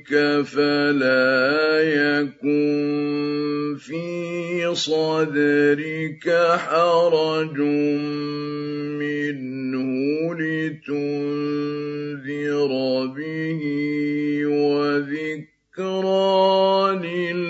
إليك فلا يكن في صدرك حرج منه لتنذر به وذكرى للمؤمنين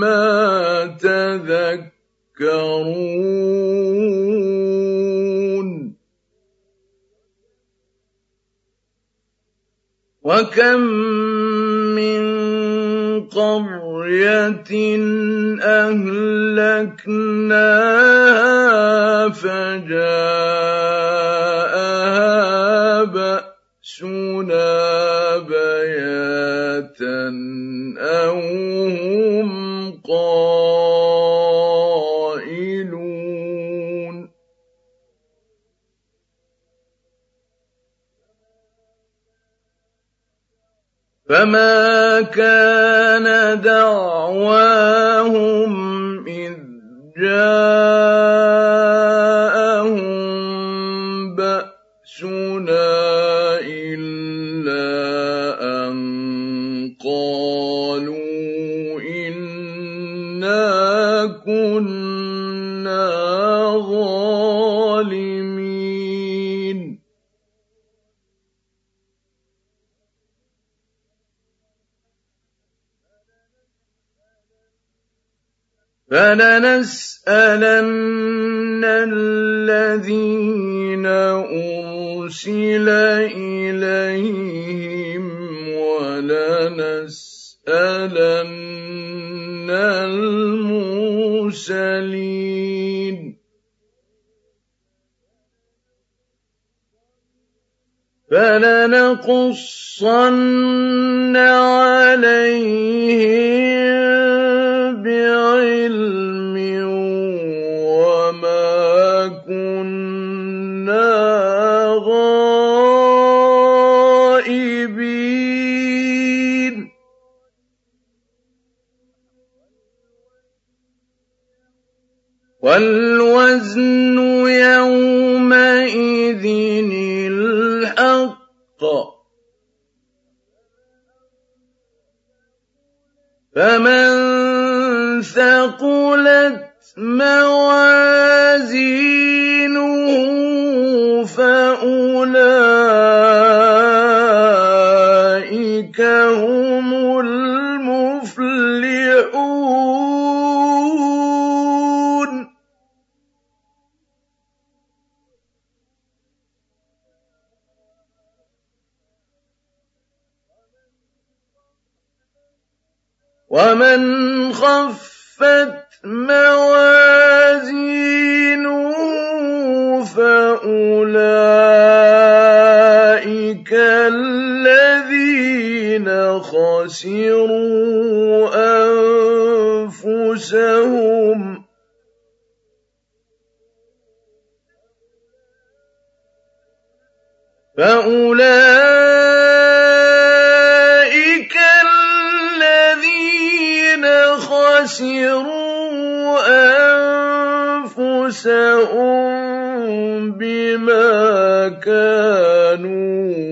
ما تذكرون وكم من قرية أهلكناها فجاءها بأسنا بياتا أو هم قائلون فما كان دعواهم إذ جاءهم فلنسألن الذين أرسل إليهم ولنسألن المرسلين فلنقصن عليهم بعلم وما كنا غائبين. والوزن يومئذ الحق. فمن ثقلت موازينه فأولئك ومن خفت موازينه فأولئك الذين خسروا أنفسهم فأولئك خسروا أنفسهم بما كانوا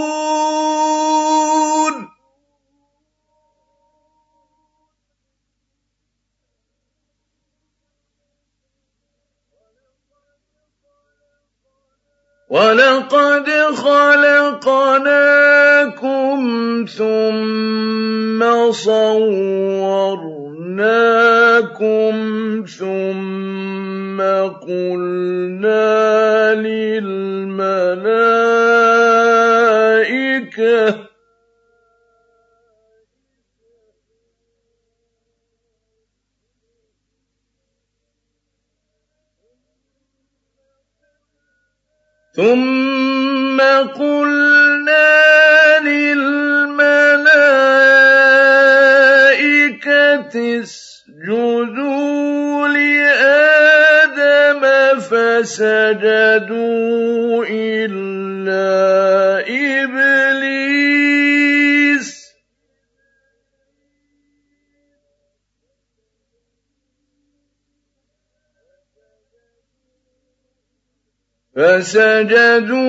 وَلَقَدْ خَلَقْنَاكُمْ ثُمَّ صَوَّرْنَاكُمْ ثُمَّ قُلْنَا لِلْمَلَائِكَةِ ثُمَّ قُلْنَا لِلْمَلَائِكَةِ اسْجُدُوا لِآدَمَ فَسَجَدُوا إِلَّا إِبْلِيسَ فَسَجَدُوا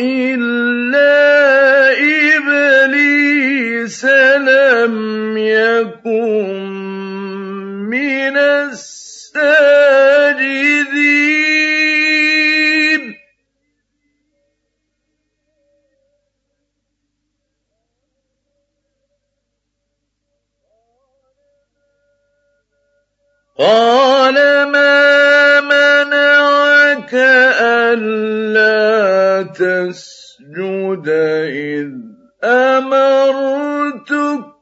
إِلَّا إِبْلِيسَ لَمْ يَكُن مِّنَ السَّاجِدِينَ. قَالَ مَا مَنَعَكَ أَلَّا تَسْجُدَ إِذْ أَمَرْتُكَ ۖ.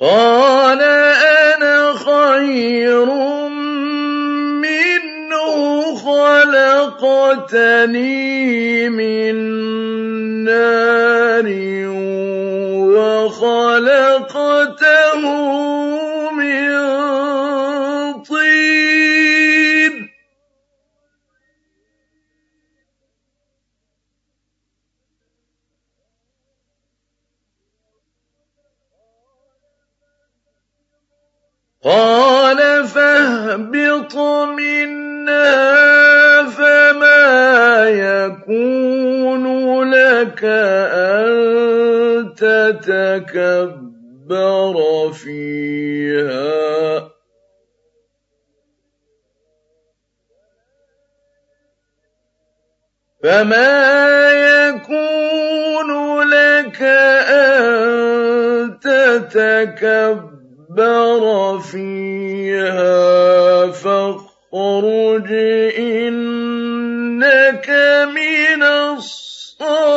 قَالَ أَنَا خَيْرٌ خَلَقْتَنِي مِن نَّارٍ وَخَلَقْتَهُ قَالَ فَاهْبِطْ مِنْهَا فَمَا يَكُونُ لَكَ أَن تَتَكَبَّرَ فِيهَا. فَاخْرُجْ إِنَّكَ مِنَ الصَّاغِرِينَ.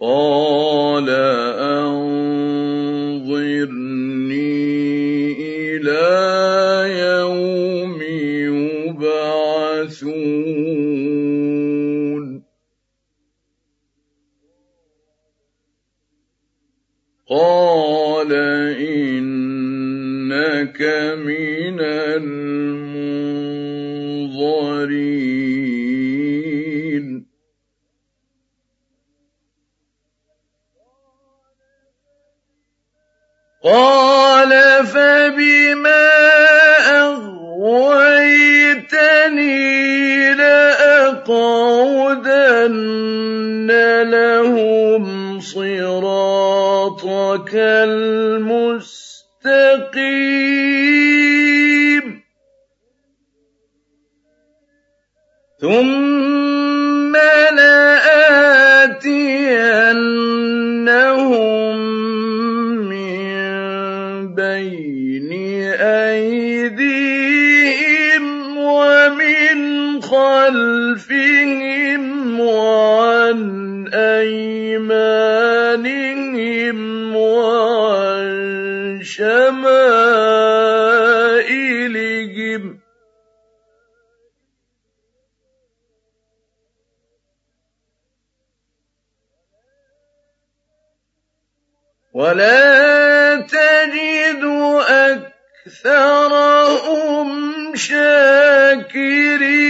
قَالَ أَنظِرْنِي إِلَىٰ يَوْمِ يُبْعَثُونَ. قَالَ إِنَّكَ مِنَ الْمُنظَرِينَ. قَالَ فَبِمَا أَغْوَيْتَنِي لَأَقْعُدَنَّ لَهُمْ صِرَاطَكَ الْمُسْتَقِيمَ. ثُمَّ لَآتِيَنَّهُم خلفهم وعن أيمانهم وعن شمائلهم. ولا تجد أكثرهم شاكرين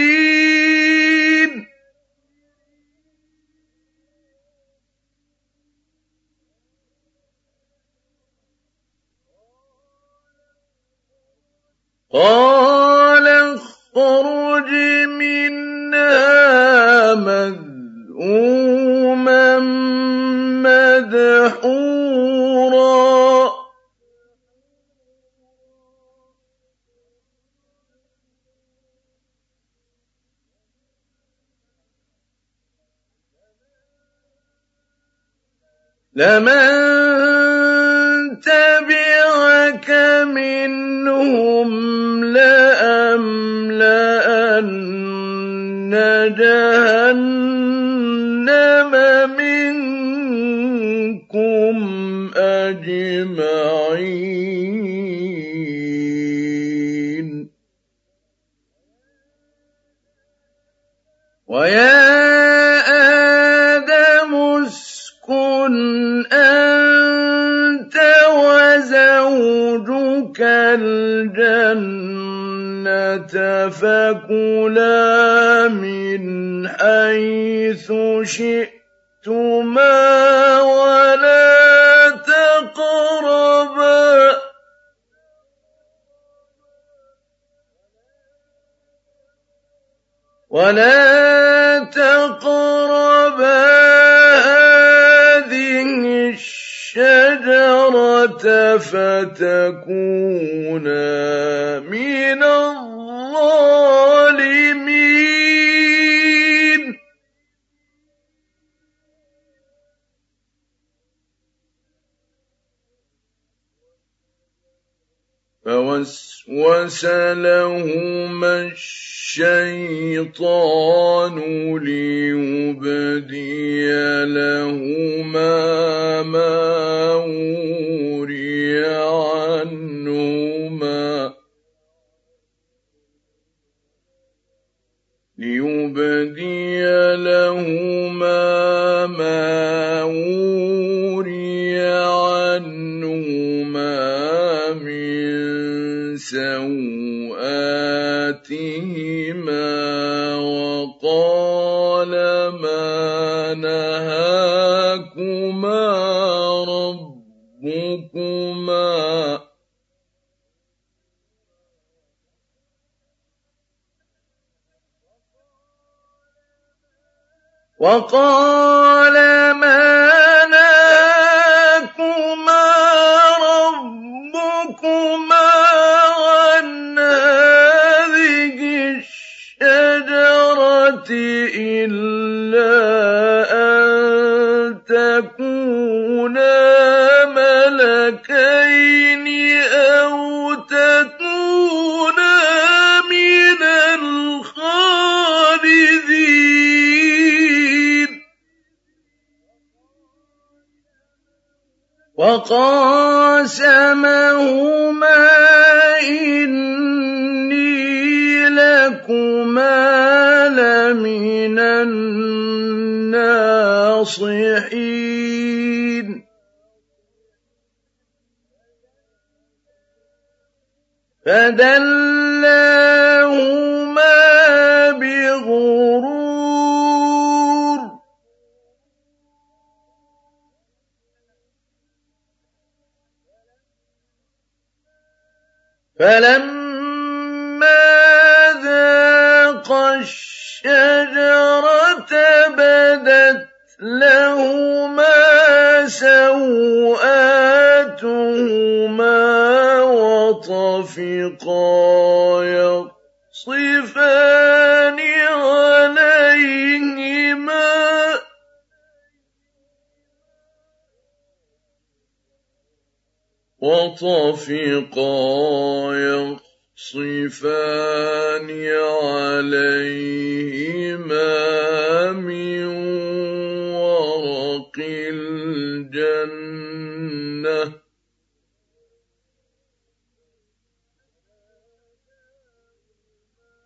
قال اخرج منها مذءوما مدحورا. لمن تبعك منهم لأملأن جهنم منكم أجمعين ويا أنت وزوجك الجنة فكلا من حيث شئتما ولا تقربا. ولا تقربا. فتكونا من الظالمين. فوسوس لهما الشيطان ليبدي لهما ما وري وقال وقاسمهما إني لكما لمن الناصحين. فدلاهما فلما ذاقا الشجرة بدت لهما سوآتهما وطفقا يخصفان وطفقا يخصفان عليهما من ورق الجنة.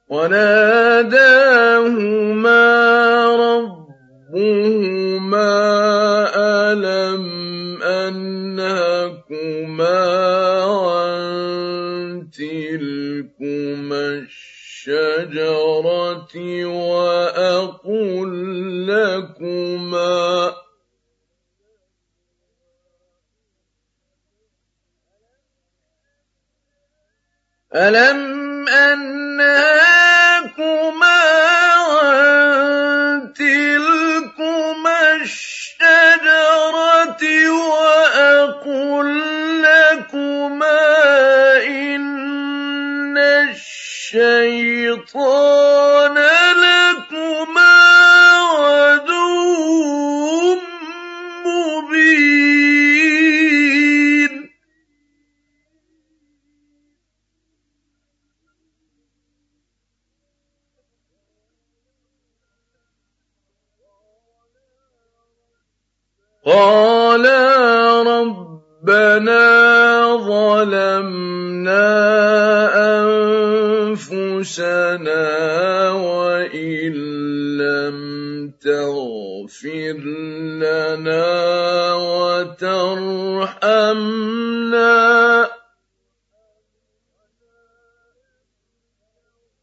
وناداهما ربهما الشَّجَرَةِ وَأَقُل لَّكُمَا أَلَمْ أَنْهَاكُمَا عَن تِلْكُمَا الشَّجَرَةِ وَأَقُل لَّكُمَا إِنَّ الشَّيْطَانَ لَكُمَا عَدُوٌّ مُّبِينٌ. قَالَا رَبَّنَا ظَلَمْنَا أَنفُسَنَا وَإِن لَّمْ تَغْفِرْ لَنَا وَتَرْحَمْنَا.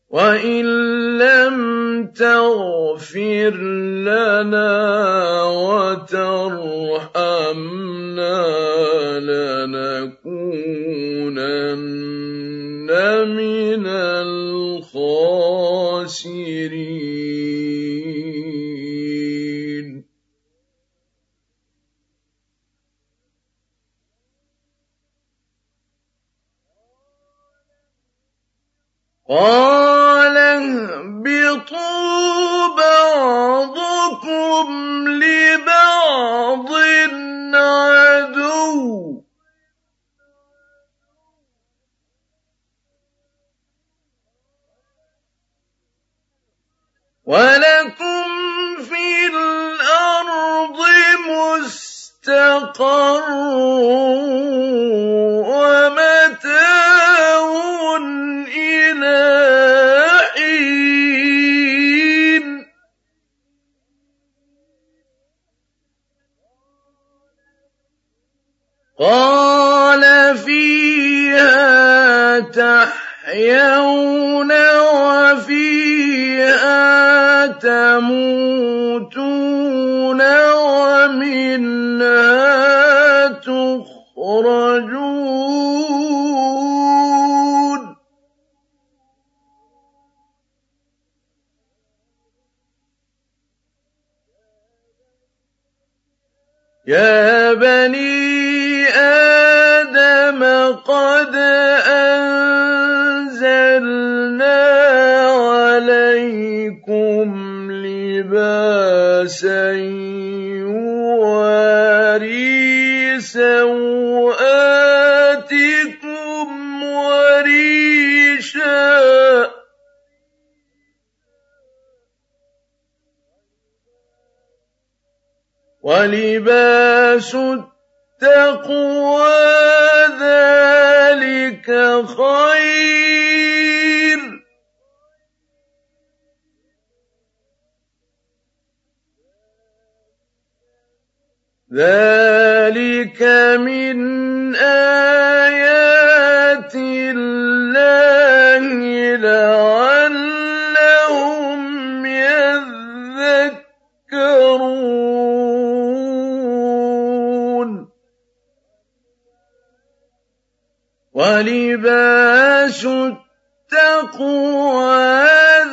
وَإِن لَّمْ تَغْفِرْ لَنَا وَتَرْحَمْنَا لَنَكُونَنَّ مِنَ الْخَاسِرِينَ قَالَ اهْبِطُوا بَعْضُكُمْ لِبَعْضٍ عَدُوٌّ ۖ. وَلَكُمْ فِي الْأَرْضِ مُسْتَقَرٌّ وَمَتَاعٌ إِلَىٰ حِينٍ. قَالَ فِيهَا تَحْيَوْنَ وَفِيهَا تَمُوتُونَ وَمِنْهَا تُخْرَجُونَ. يَا بَنِي آدَمَ قَدْ أَنزَلْنَا عَلَيْكُمْ لِبَاسًا يُوَارِي سَوْآتِكُمْ وَرِيشًا ۖ. وَلِبَاسُ التَّقْوَىٰ ذَٰلِكَ خَيْرٌ ۚ ذَٰلِكَ مِنْ آيَاتِ اللَّهِ لَعَلَّهُمْ يَذَّكَّرُونَ. وَلِبَاسُ التَّقْوَىٰ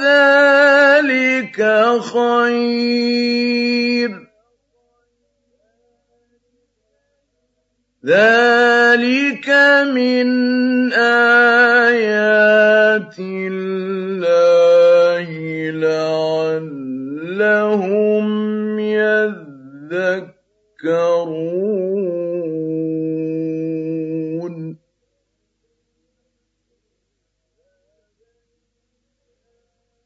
ذَٰلِكَ خَيْرٌ ۚ. ذَٰلِكَ مِنْ آيَاتِ اللَّهِ لَعَلَّهُمْ يَذَّكَّرُونَ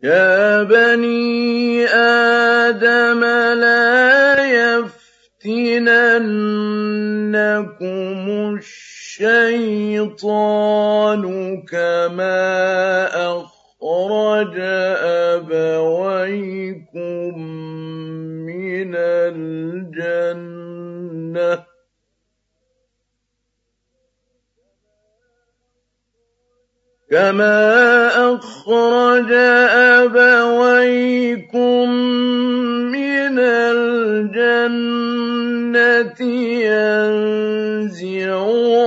يَا بَنِي آدَمَ لَا يَفْتِنَنَّكُمُ الشَّيْطَانُ كَمَا أَخْرَجَ أبويكم من الجنة. كما أخرج أبويكم من الجنة ينزع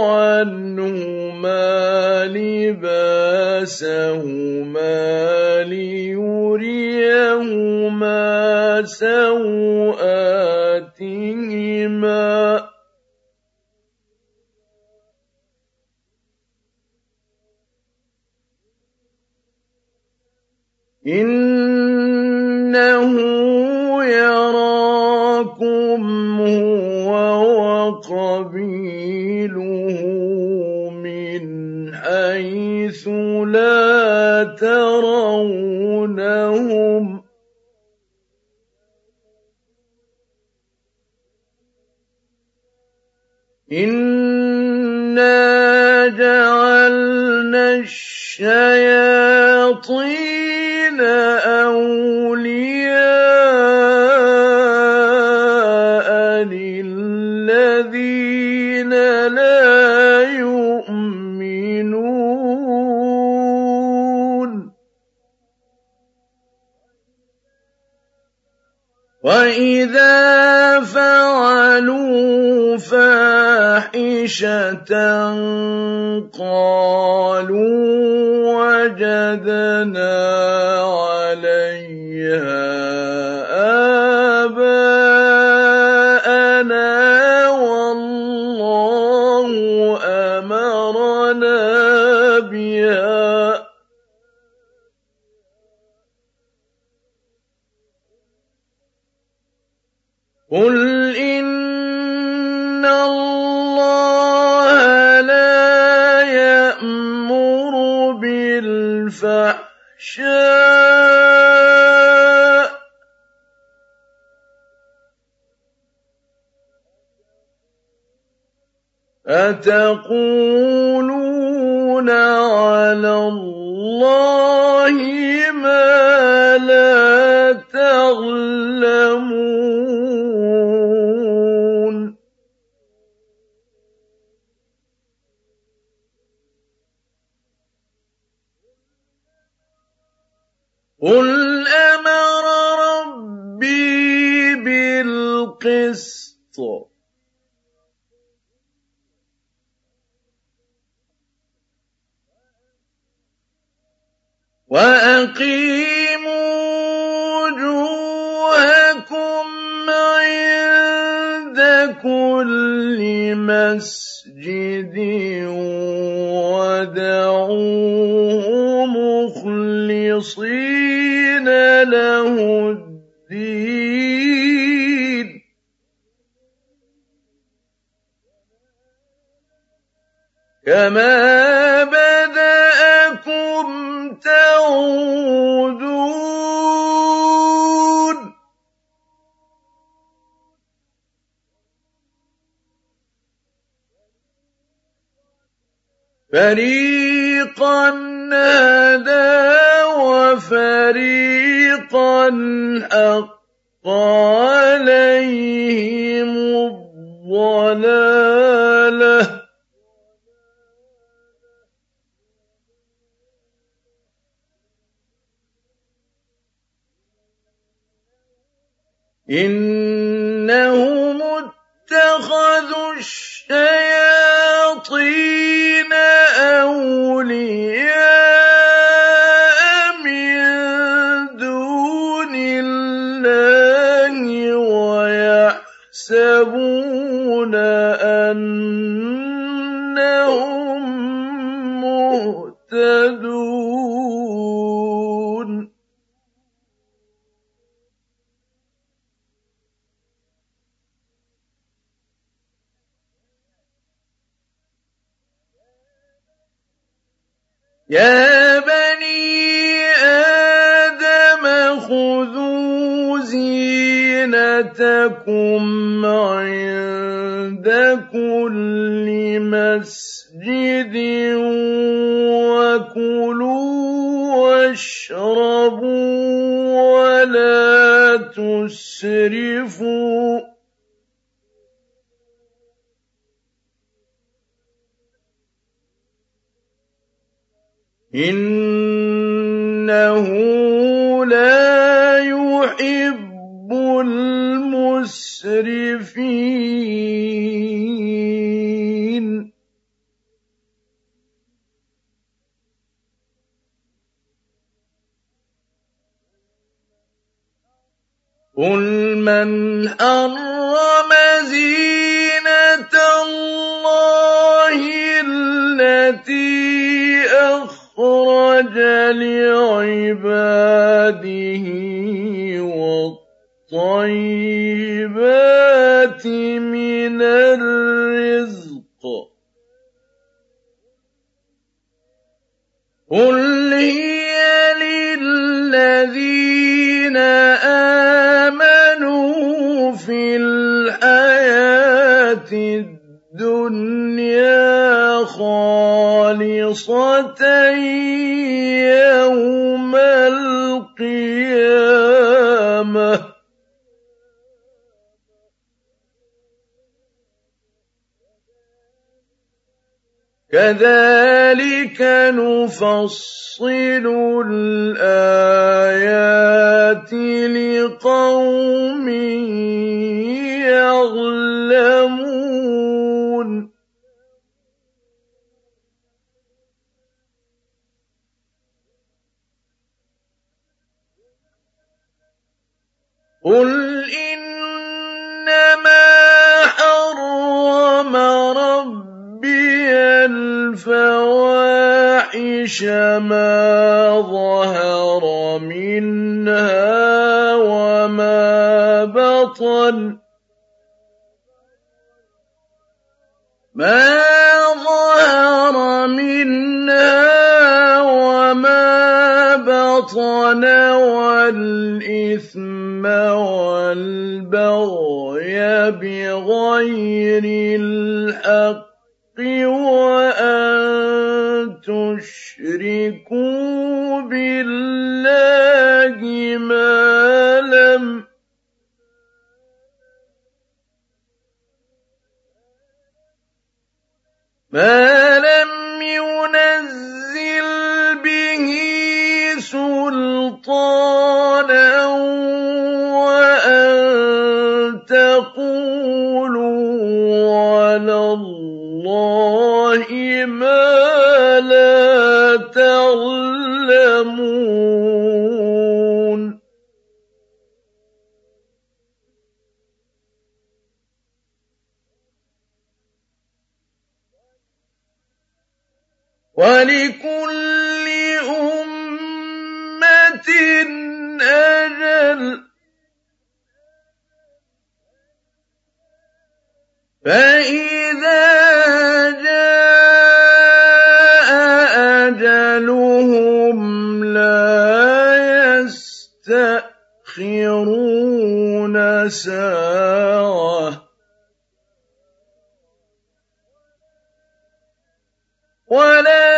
عنهما لباسهما ليريهما سوآتهما. إِنَّهُ يَرَاكُمْ هُوَ وَقَبِيلُهُ مِنْ حَيْثُ لَا تَرَوْنَهُمْ ۗ. إِنَّا جَعَلْنَا الشَّيَاطِينَ أَوْلِيَاءَ وَإِذَا فَعَلُوا فَاحِشَةً قَالُوا وَجَدْنَا بِالْفَحْشَاءِ ۖ أَتَقُولُونَ عَلَى اللَّهِ مَا لَا تَعْلَمُونَ قُلْ أَمَرَ رَبِّي بِالْقِسْطِ ۖ وَأَقِيمُوا كُلِّ مَسْجِدٍ وَادْعُوهُ مُخْلِصِينَ لَهُ الدِّينَ ۗ. كَمَا بَدَأَكُمْ تَعُودُونَ فَرِيقًا هَدَىٰ وَفَرِيقًا حَقَّ عَلَيْهِمُ الضَّلَالَةُ ۗ إِنَّهُمُ اتَّخَذُوا الشَّيَاطِينَ أَوْلِيَاءَ مِن دُونِ اللَّهِ وَيَحْسَبُونَ أَنَّهُم مُّهْتَدُونَ. يَا بَنِي آدَمَ خُذُوا زِينَتَكُمْ عِندَ كُلِّ مَسْجِدٍ وَكُلُوا واشربوا ولا تسرفوا. إنه لا يحب المسرفين. قل من حرم زينة الله التي أخرج لعباده والطيبات من الرزق. قل هي للذين آمنوا في الحياة الدنيا خالصة يوم القيامة. كذلك نفصل الآيات لقوم يعلمون. قل إنما حرم ربي الفواحش ما ظهر منها وما بطن ما ظهر منها وما بطن والإثم والبغي بغير الحق وأن تشركوا بالله ما لم ما الله ما لا تعلمون ولكل أمة أجل فإذا جاء أجلهم لا يستأخرون ساعة ولا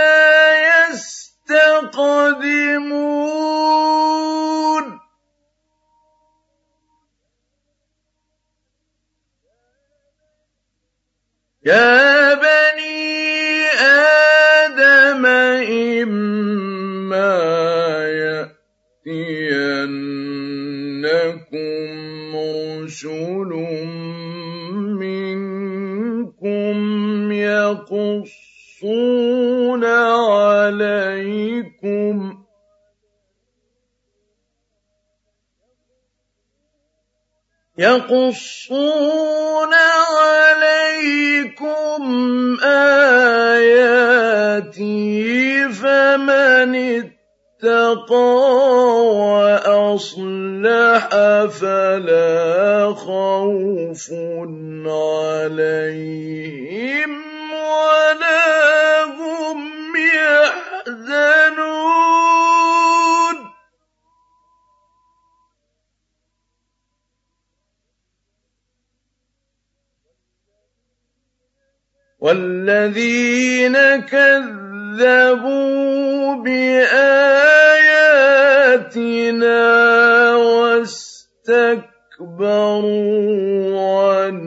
يستقدمون يا بني آدم إما يأتينكم رسل منكم يقصون عليكم يقصون عليكم آياتي فمن اتقى وأصلح فلا خوف عليهم ولا والذين كذبوا باياتنا واستكبروا عن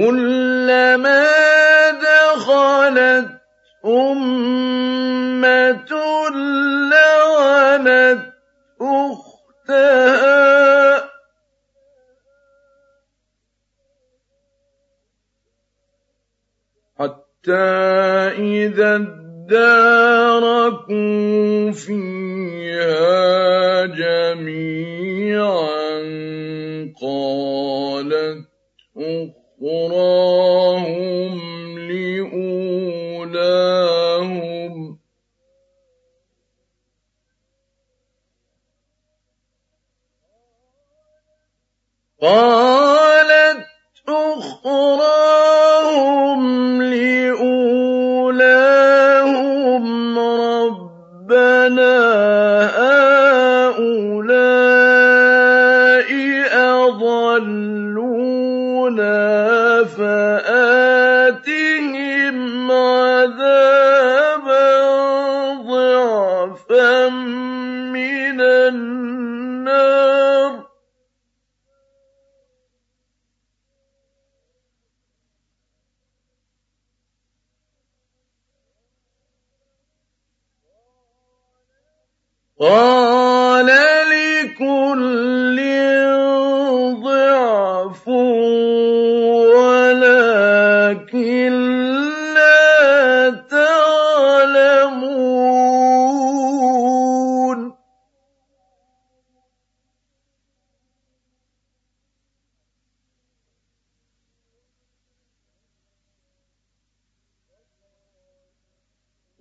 كلما دخلت أمة لعنت أختها. حتى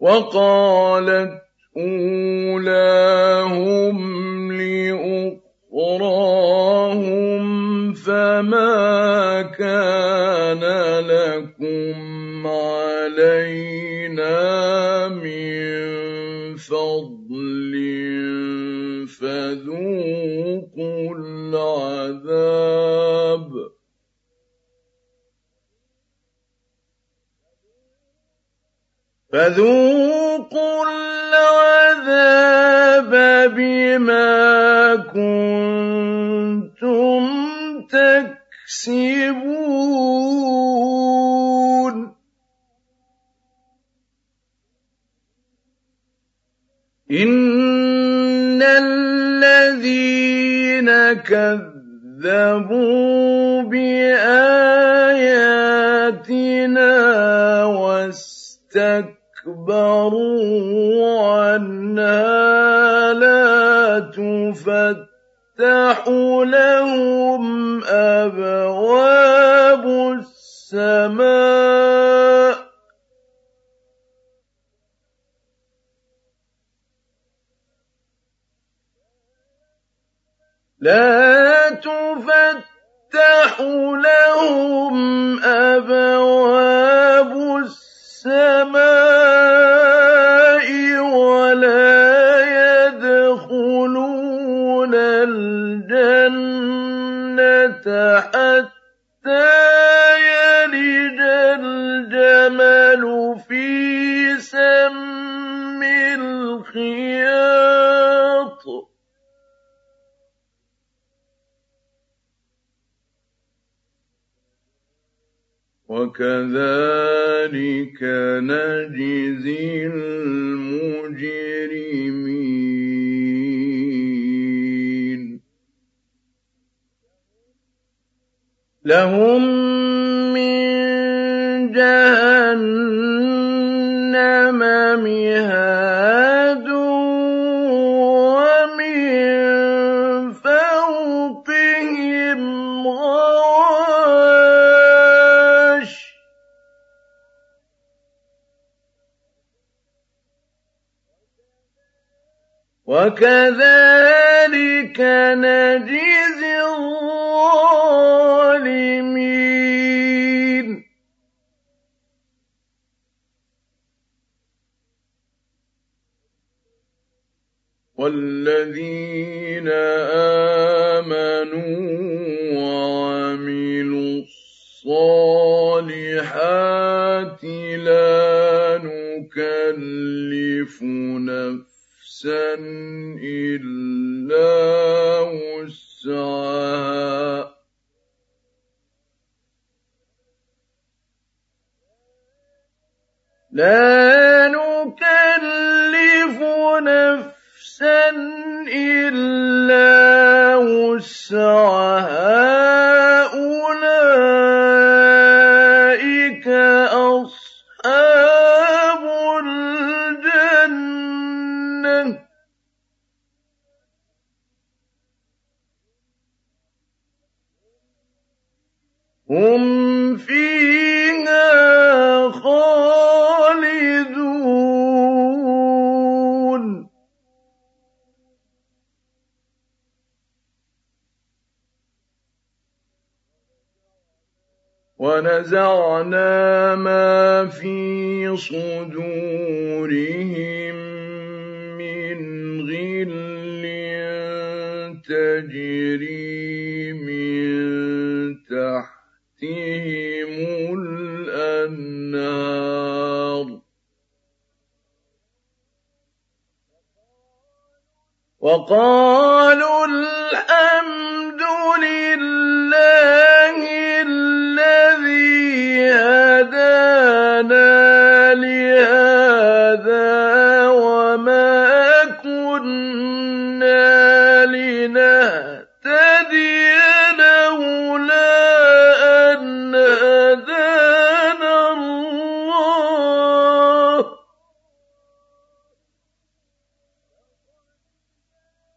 وقالت تكسبون إن الذين كذبوا بآياتنا واستكبروا اسْتَكْبَرُوا عَنْهَا لَا تُفَتَّحُ لَهُمْ أَبْوَابُ السَّمَاءِ. لا تفتح لهم أبواب السماء. حتى يلج الجمل في سم الخياط. وكذلك نجزي المجرمين. لهم من جهنم مهاد ومن فوقهم غواش. وكذلك نجزي الظالمين. والذين آمنوا وعملوا الصالحات لا نكلف نفسا لا نكلف نفسا إلا وسعها ونزعنا ما في صدورهم من غل تجري من تحتهم الأنهار. وقالوا الحمد لله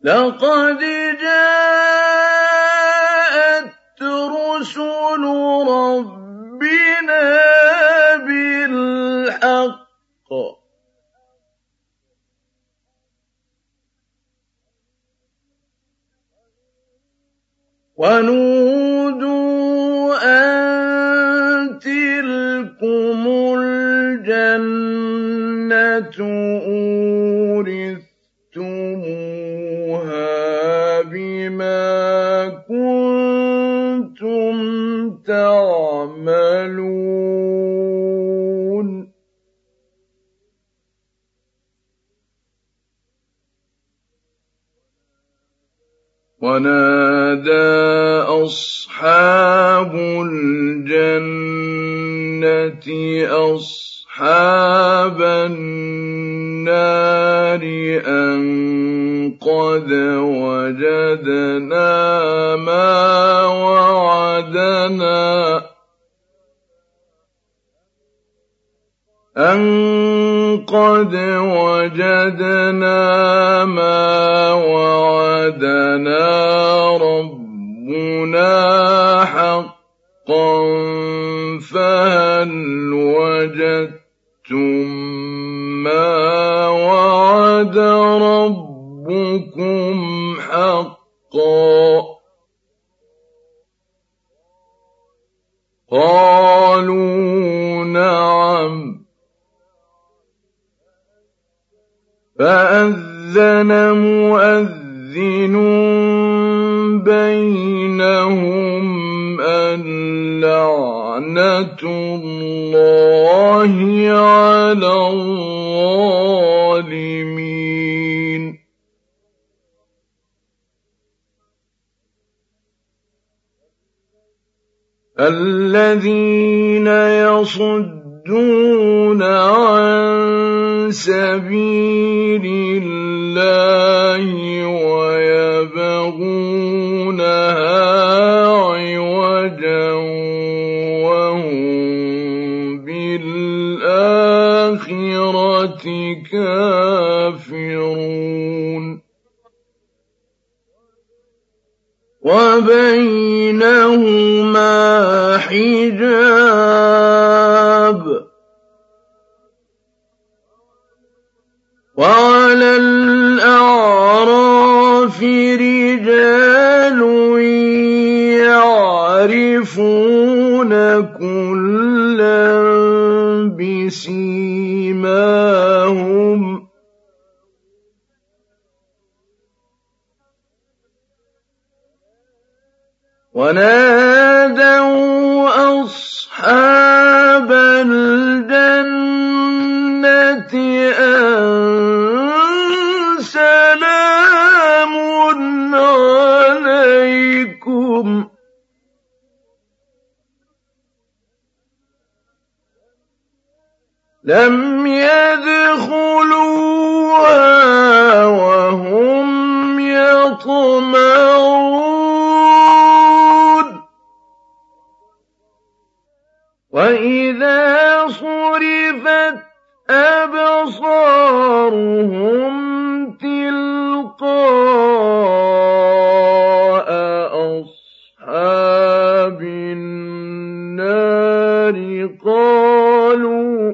لقد جاءت رسل ربنا بالحق. ونودوا أن تلكم الجنة تَعْمَلُونَ. وَنَادَىٰ أَصْحَابُ الْجَنَّةِ أَصْحَابَ النَّارِ أَن قَدْ وَجَدْنَا مَا وَعَدَنَا أَن قَدْ وَجَدْنَا مَا وَعَدَنَا رَبُّنَا حَقًّا فَهَلْ وَجَدتُّم رَبُّكُمْ حَقًّا. قَالُوا نَعَمْ. فَأَذَّنَ مُؤَذِّنٌ بَيْنَهُمْ لَّعْنَةُ اللَّهِ عَلَى الظَّالِمِينَ. الَّذِينَ يَصُدُّونَ عَن سَبِيلِ اللَّهِ وَيَبْغُونَهَا عِوَجًا وَهُم بِالْآخِرَةِ كَافِرُونَ. وَبَيْنَهُمَا حِجَابٌ ۚ. وَعَلَى الْأَعْرَافِ رِجَالٌ يَعْرِفُونَ كُلًّا بِسِيمَاهُمْ ۚ وَنَادَوْا أَصْحَابَ الْجَنَّةِ أَن سَلَامٌ عَلَيْكُمْ ۚ. لَمْ يَدْخُلُوهَا وَهُمْ يَطْمَعُونَ. وَإِذَا صُرِفَتْ أَبْصَارُهُمْ تِلْقَاءَ أَصْحَابِ النَّارِ قَالُوا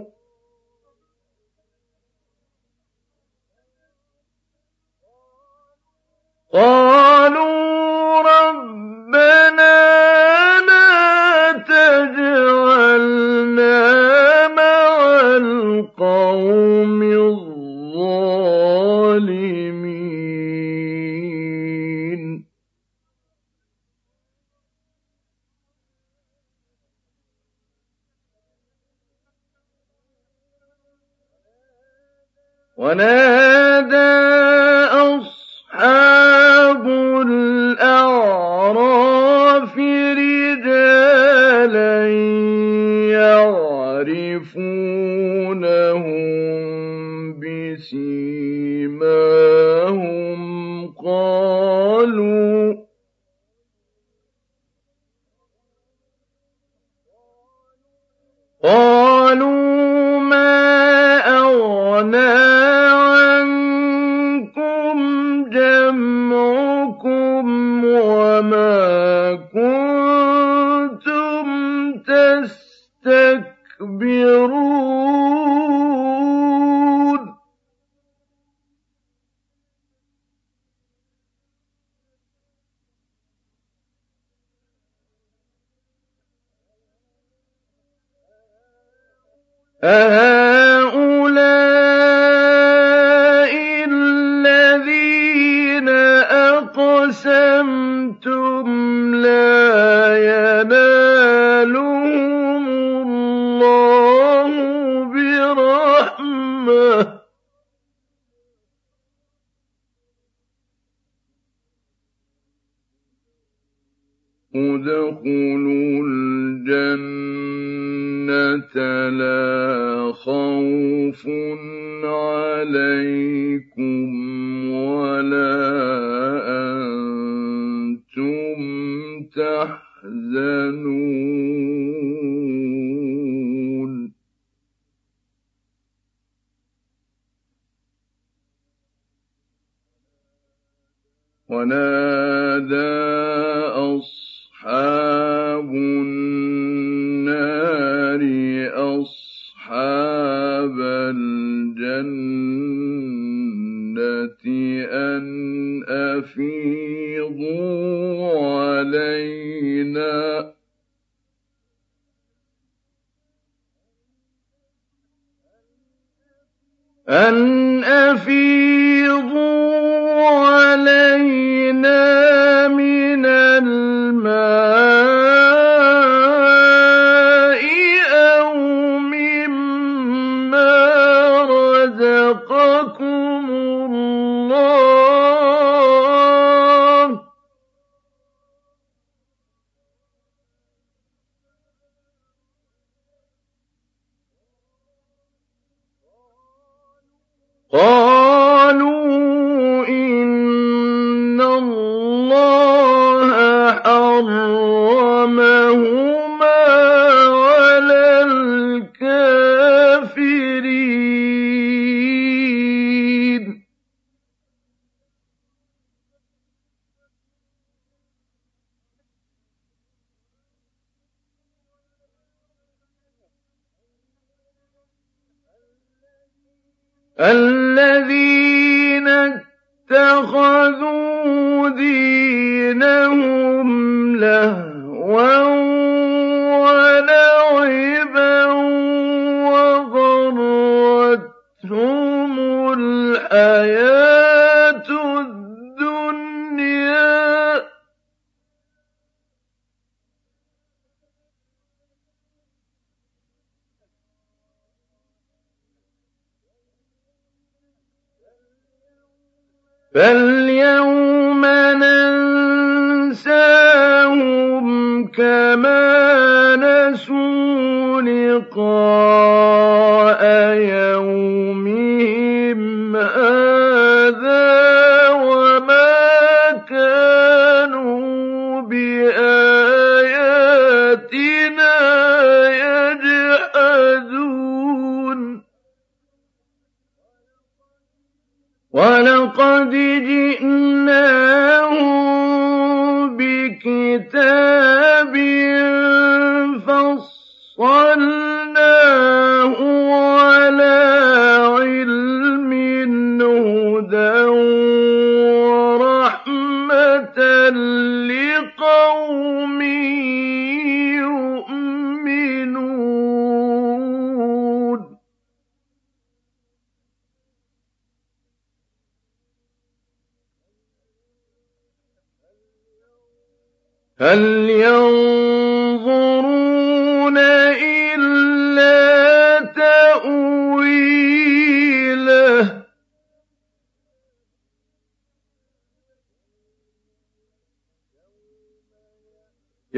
بل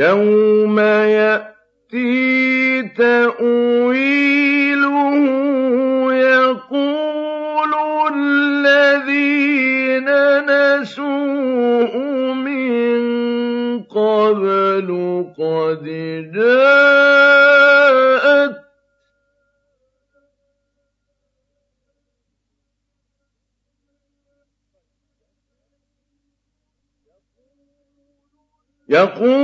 يَوْمَ يَأْتِي تَأْوِيلُهُ يَقُولُ الَّذِينَ نَسُوهُ مِن قَبْلُ قَدْ جَاءَتْ يَقُولُ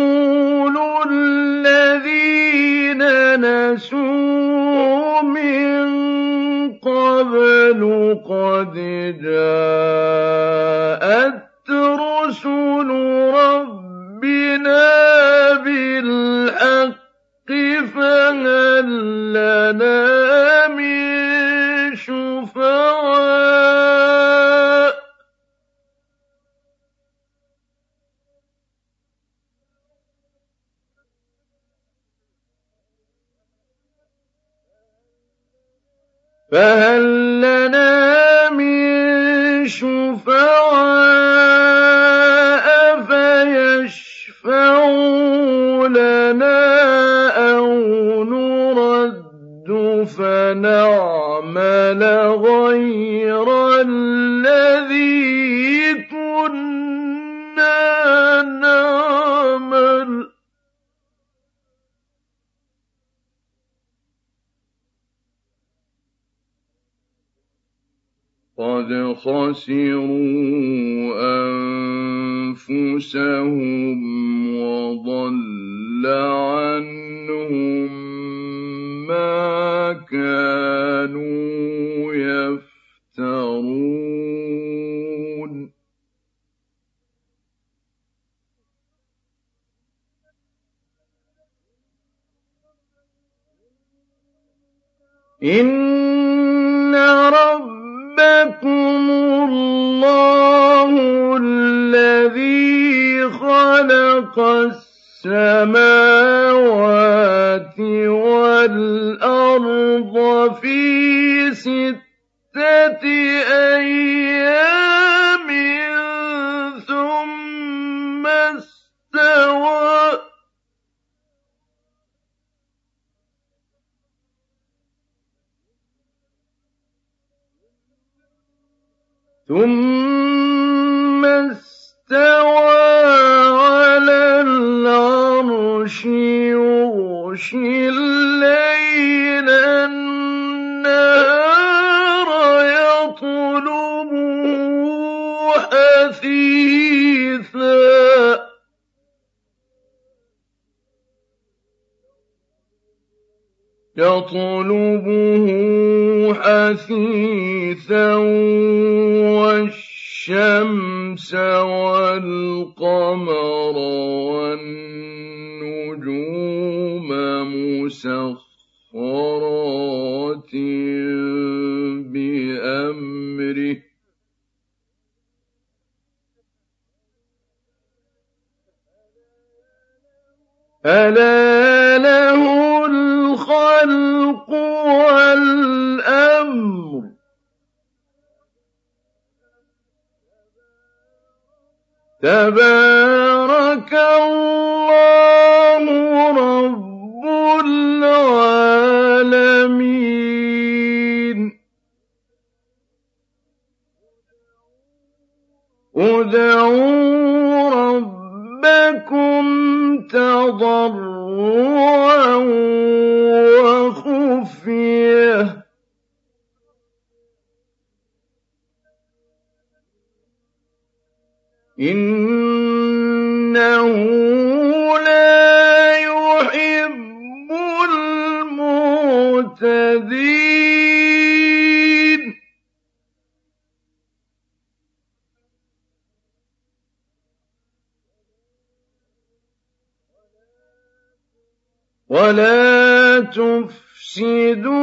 ولا تفسدوا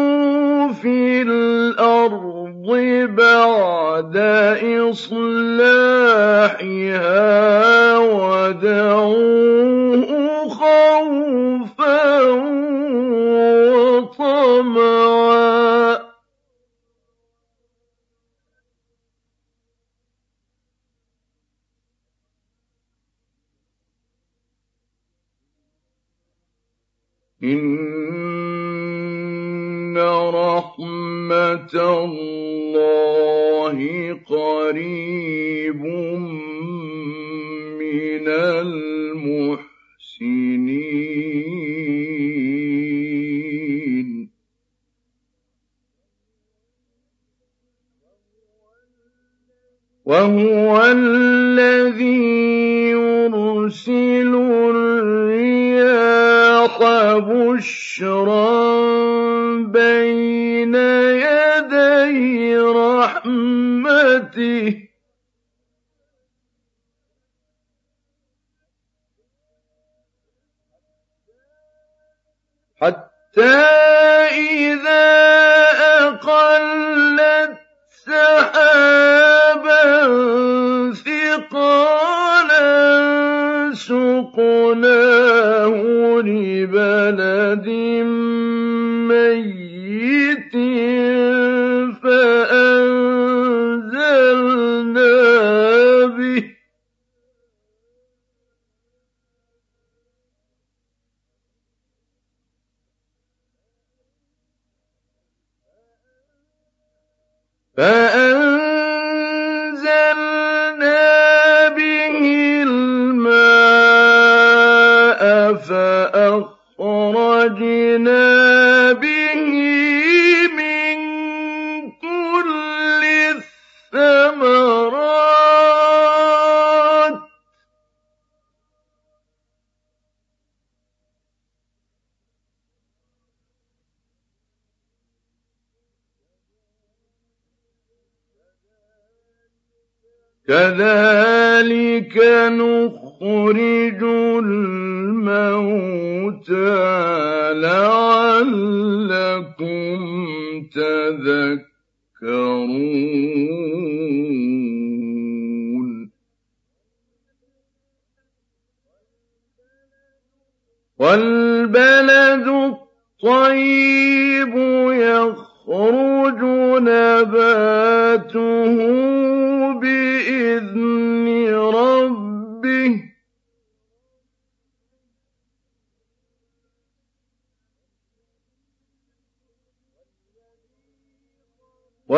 في الأرض بعد اصلاحها ودعوه إِنَّ رَحْمَتَ اللَّهِ قَرِيبٌ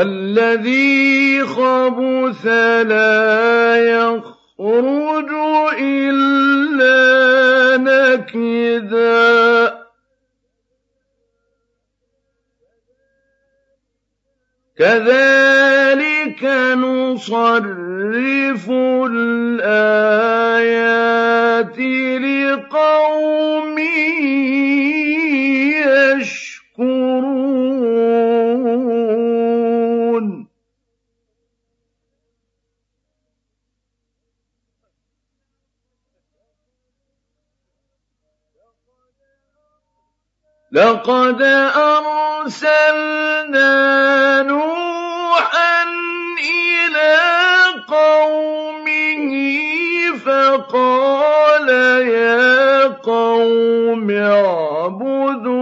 وَالَّذِي خَبُثَ لَا يَخْرُجُ إِلَّا نَكِدًا ۚ كَذَٰلِكَ لَقَدْ أَرْسَلْنَا نُوحًا إِلَىٰ قَوْمِهِ فَقَالَ يَا قَوْمِ اعْبُدُوا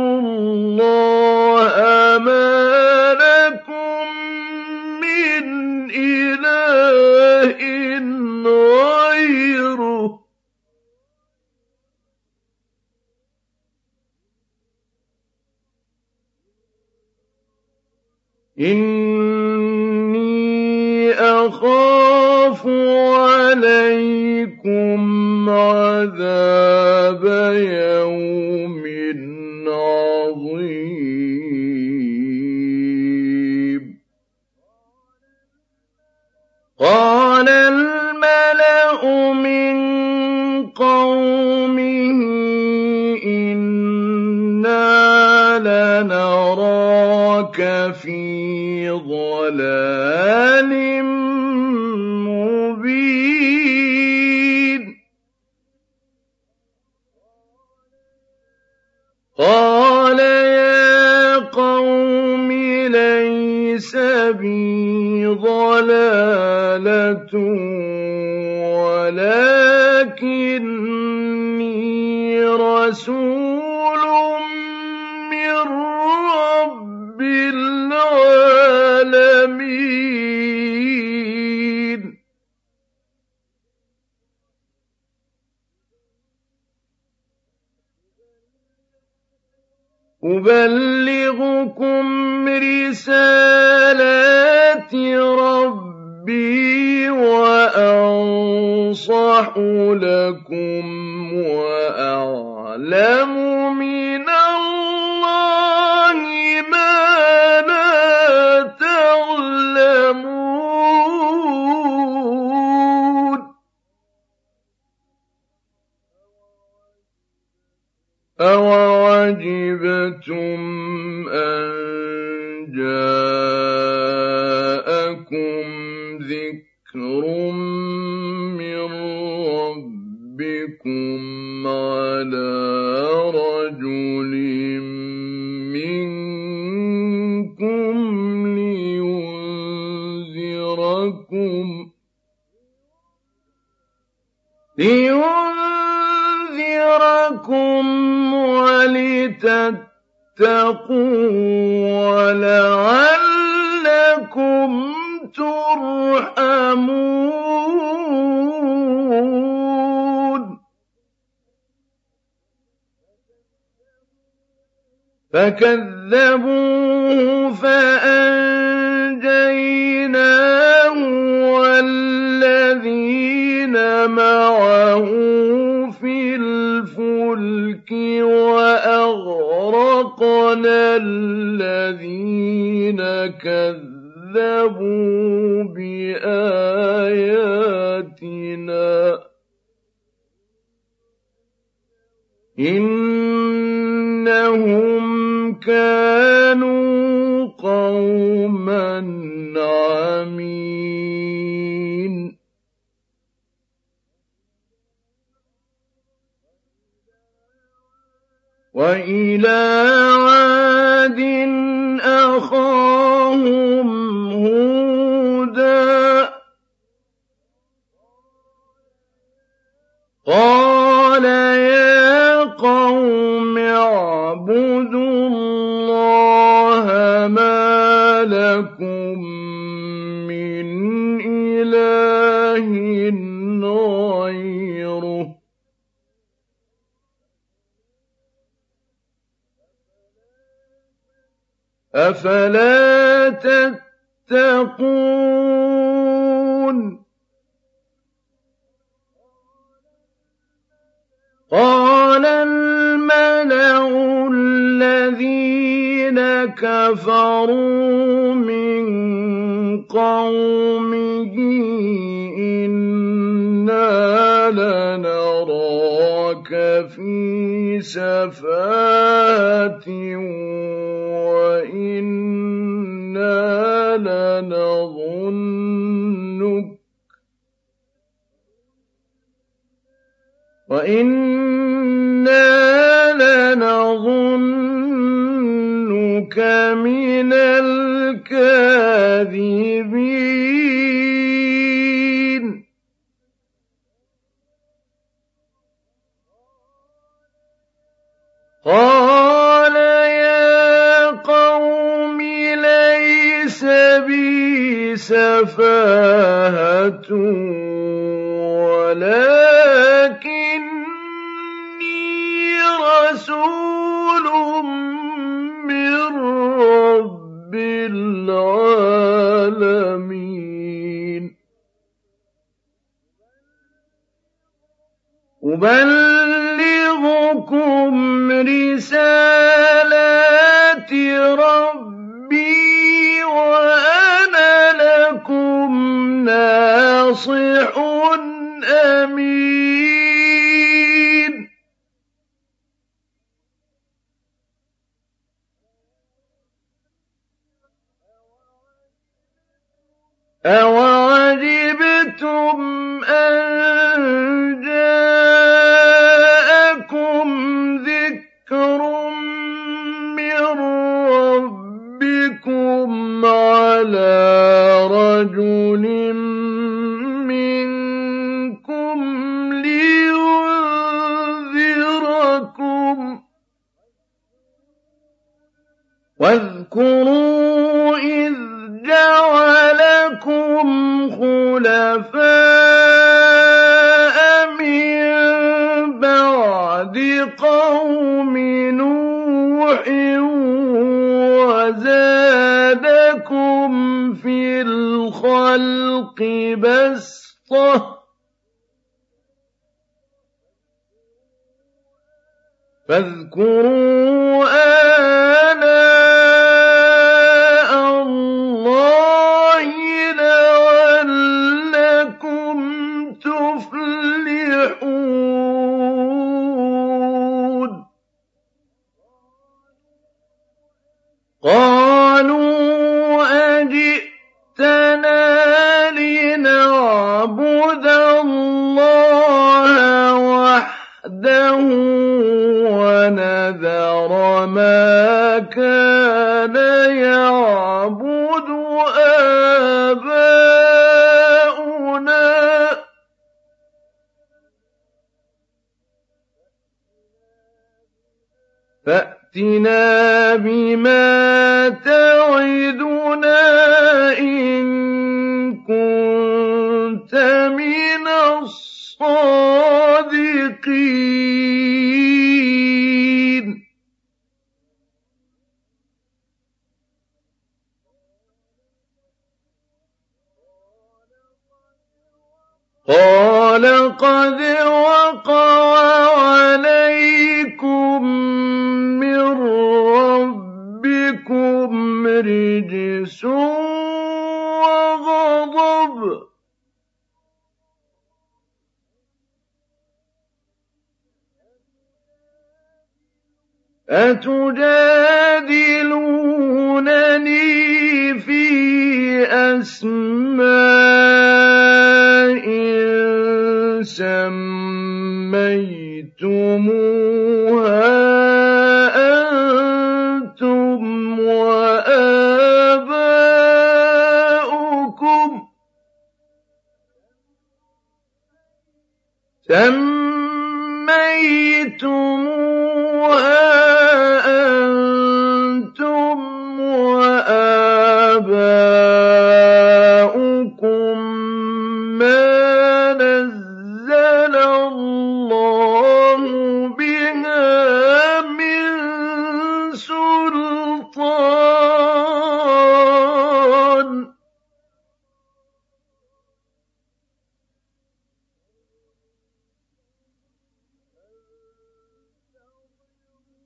إِنِّي أَخَافُ عَلَيْكُمْ عَذَابَ يَوْمٍ عَظِيمٍ قَالَ الْمَلَأُ مِن قَوْمِهِ إِنَّا لَنَرَاكَ فِي ضَلَالٍ مُّبِينٍ. قَالَ يَا قَوْمِ لَيْسَ بِي ضَلَالَةٌ وَلَٰكِنِّي رَسُولٌ الْعَالَمِينَ أُبَلِّغُكُمْ رِسَالَاتِ رَبِّي وَأَنصَحُ لَكُمْ وَأَعْلَمُ أَوَعَجِبْتُمْ أَن جَاءَكُمْ ذِكْرٌ مِّن رَّبِّكُمْ عَلَىٰ رَجُلٍ مِّنكُمْ لِيُنذِرَكُمْ وَلِتَتَّقُوا وَلَعَلَّكُمْ تُرْحَمُونَ. فَكَذَّبُوهُ فَأَنجَيْنَاهُ وَالَّذِينَ مَعَهُ فِي الْفُلْكِ وَأَغْرَقْنَا الَّذِينَ كَذَّبُوا بِآيَاتِنَا ۚ. إِنَّهُمْ كَانُوا قَوْمًا عَمِينَ. وَإِلَىٰ عَادٍ أَخَاهُمْ هُودًا ۗ. قَالَ يَا قَوْمِ اعْبُدُوا اللَّهَ مَا لَكُم أَفَلَا تَتَّقُونَ؟ قَالَ الْمَلَأُ الَّذِينَ كَفَرُوا مِن قَوْمِهِ إِنَّا فِي سَفَاهَةٍ وَإِنَّا لَنَظُنُّكَ مِنَ الْكَاذِبِينَ قَالَ يَا قَوْمِ لَيْسَ بِي سَفَاهَةٌ وَلَٰكِنِّي رَسُولٌ مِّن رَّبِّ الْعَالَمِينَ. رِسَالَاتِ رَبِّي وَأَنَا لَكُمْ نَاصِحٌ أَمِينٌ. أَوَعَجِبْتُمْ أَن جَاءَكُمْ ذِكْرٌ مِّن رَّبِّكُمْ عَلَىٰ رَجُلٍ مِّنكُمْ لِيُنذِرَكُمْ ۚ. وَاذْكُرُوا إِذْ جَعَلَكُمْ خُلَفَاءَ نُوحٍ وَزَادَكُمْ فِي الْخَلْقِ بَسْطَةً ۖ. فاذكروا آلَاءَ قَالُوا أَجِئْتَنَا لِنَعْبُدَ اللَّهَ وَحْدَهُ وَنَذَرَ مَا فَأْتِنَا بِمَا تَعِدُنَا إِن كُنتَ مِنَ الصَّادِقِينَ قَالَ قَدْ وَقَعَ عَلَيْكُم مِّن رَّبِّكُمْ رِجْسٌ وَغَضَبٌ ۖ. أَتُجَادِلُونَنِي فِي أَسْمَاءٍ سَمَّيْتُمُوهَا أَنتُمْ وَآبَاؤُكُمْ. سَمَّيْتُمُوهَا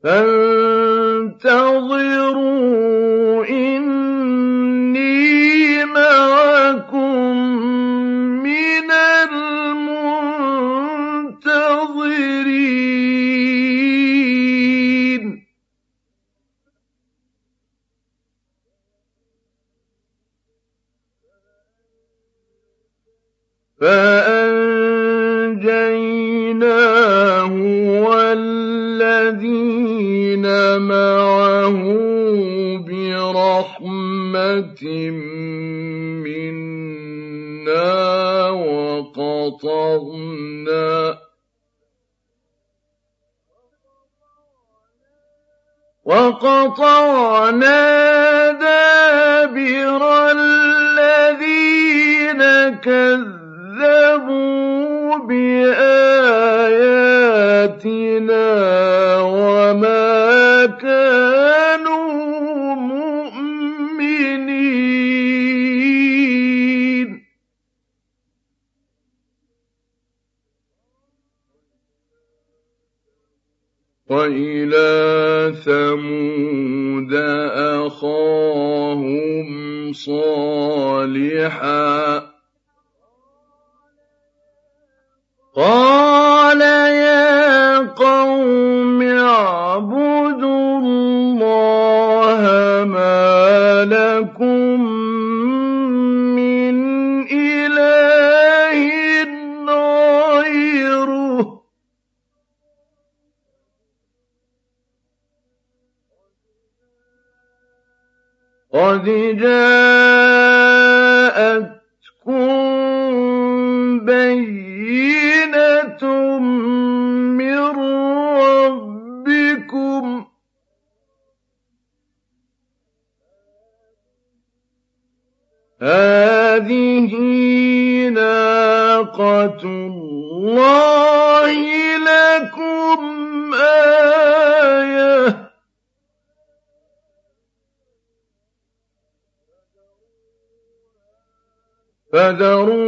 فانفروا وَذَرُوا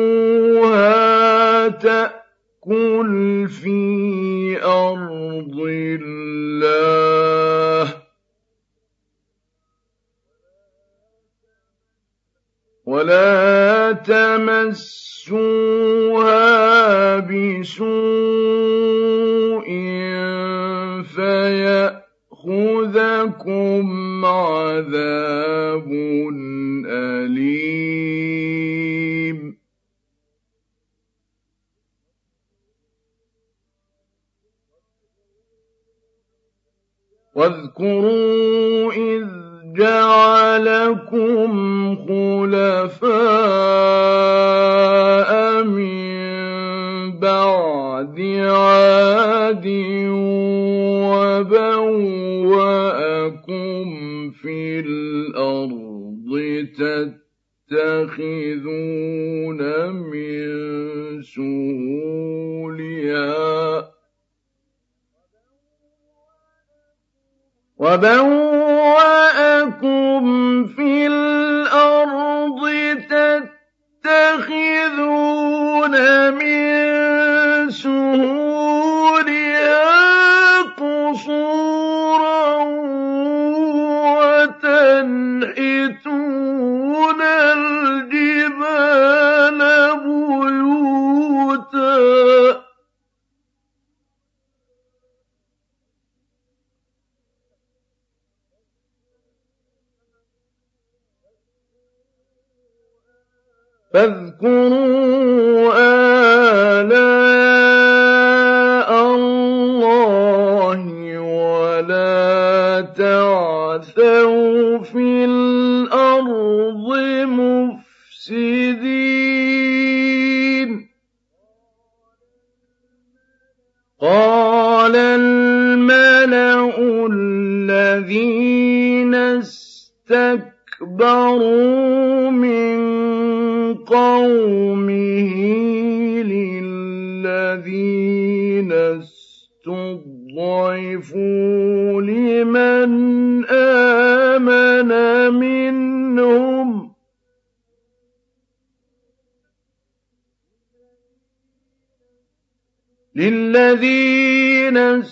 للذين استضعفوا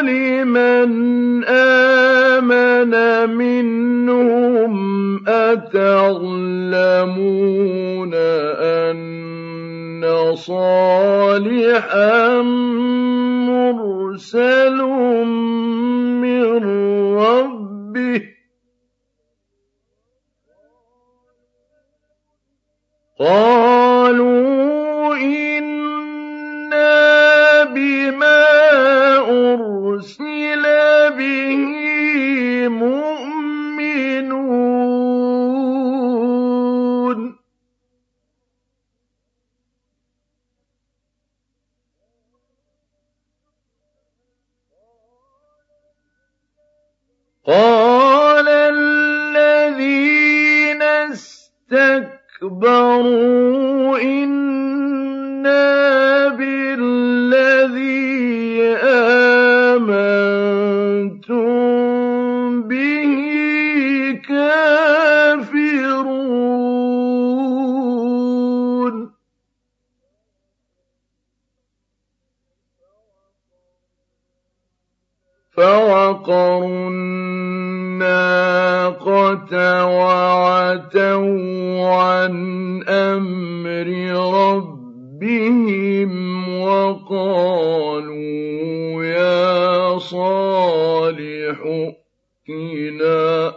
لمن آمن منهم أَتَعْلَمُونَ أَنَّ صَالِحًا مُّرْسَلٌ مِّن رَّبِّهِ ۚ قَالُوا قَالَ الَّذِينَ اسْتَكْبَرُوا إِنَّا بِالَّذِي آمَنتُم بِهِ كَافِرُونَ. فَعَقَرُوا النَّاقَةَ وَعَتَوْا عَنْ أَمْرِ رَبِّهِمْ وَقَالُوا يَا صَالِحُ ائْتِنَا.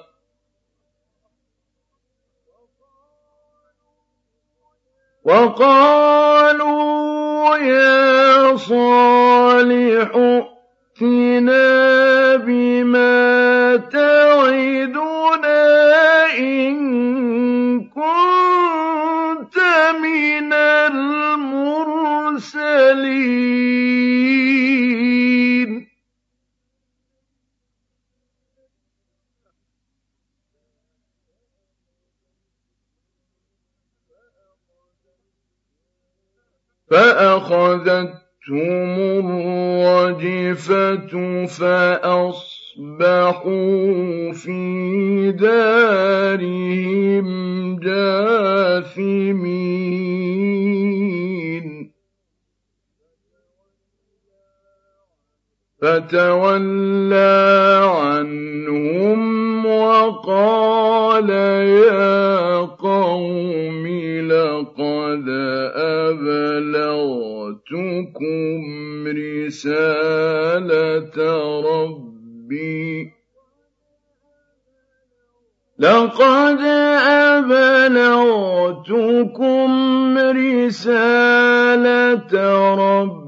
وَقَالُوا يَا صَالِحُ ائْتِنَا بِمَا تَعِدُنَا إِن كُنتَ مِنَ الْمُرْسَلِينَ فَأَخَذَتْ تَأْتِيَهُمُ الرَّجْفَةُ فَأَصْبَحُوا فِي دَارِهِمْ جَاثِمِينَ فَتَوَلَّىٰ عَنْهُمْ وَقَالَ يَا قَوْمِ لَقَدْ أَبْلَغْتُ جِئْتُكُمْ رِسَالَةَ رَبِّي. لَقَدْ أَبْلَغْتُكُمْ رِسَالَةَ رَبِّي.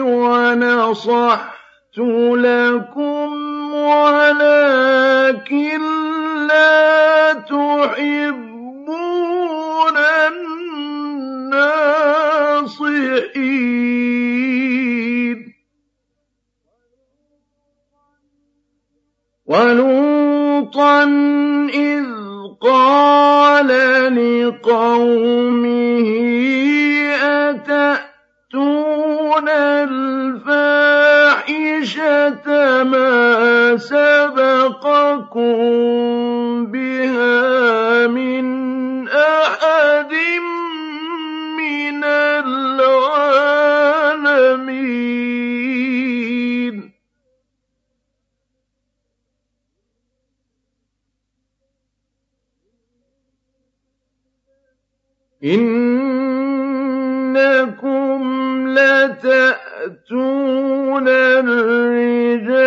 وَنَصَحْتُ لَكُمْ وَلَٰكِن لَّا تُحِبُّونَ النَّاصِحِينَ وَلُوطًا إِذْ قَالَ لِقَوْمِهِ أَتَأْتُونَ الفاحشة ما سبقكم بها من أحد من العالمين. إن لَتَأْتُونَ الرِّجَالَ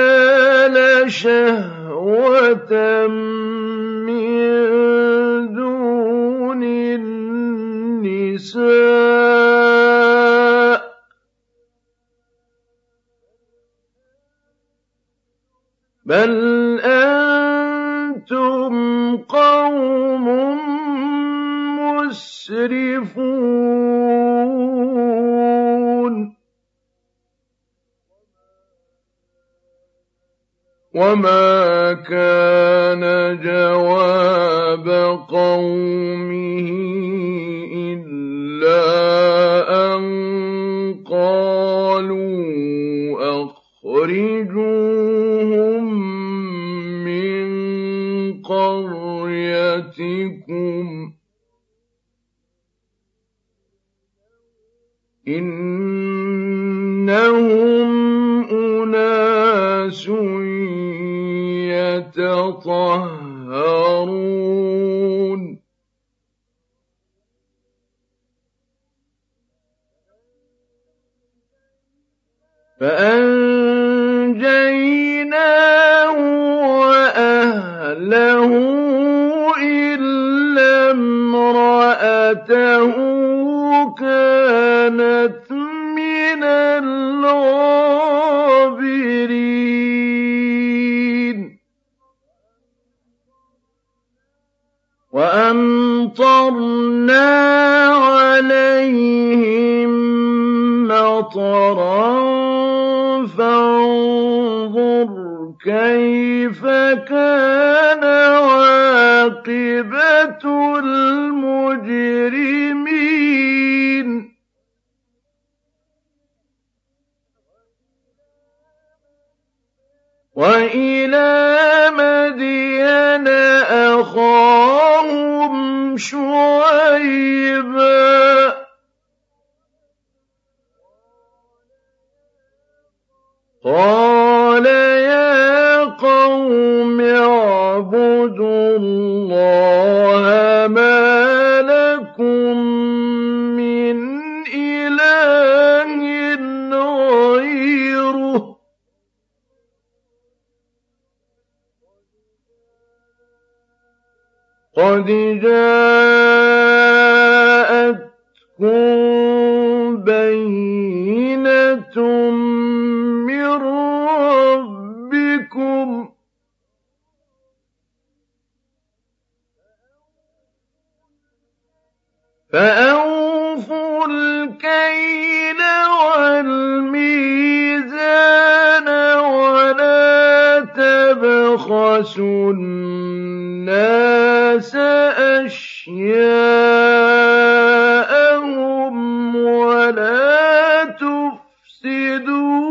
شَهْوَةً مِّن دُونِ النِّسَاءِ ۚ. بَلْ أَنتُمْ قَوْمٌ مُّسْرِفُونَ وَمَا كَانَ جَوَابَ قَوْمِهِ إِلَّا أَن قَالُوا أَخْرِجُوهُم مِّن قَرْيَتِكُمْ ۖ. إِنَّهُمْ أُنَاسٌ يَتَطَهَّرُونَ. فَأَنجَيْنَاهُ وَأَهْلَهُ إِلَّا امْرَأَتَهُ كَانَتْ مِنَ الْغَابِرِينَ. وَأَمْطَرْنَا عَلَيْهِم مَّطَرًا ۖ فَانظُرْ كَيْفَ كَانَ عَاقِبَةُ الْمُجْرِمِينَ. وَإِلَىٰ مَدْيَنَ أَخَاهُمْ شُعَيْبًا ۗ. قَالَ يَا قَوْمِ اعْبُدُوا اللَّهَ مَا لَكُم قَدْ جَاءَتْكُم بَيِّنَةٌ مِّن رَّبِّكُمْ ۖ فَأَوْفُوا الْكَيْلَ وَالْمِيزَانَ وَلَا تَبْخَسُوا النَّاسَ أَشْيَاءَهُمْ وَلَا تُفْسِدُوا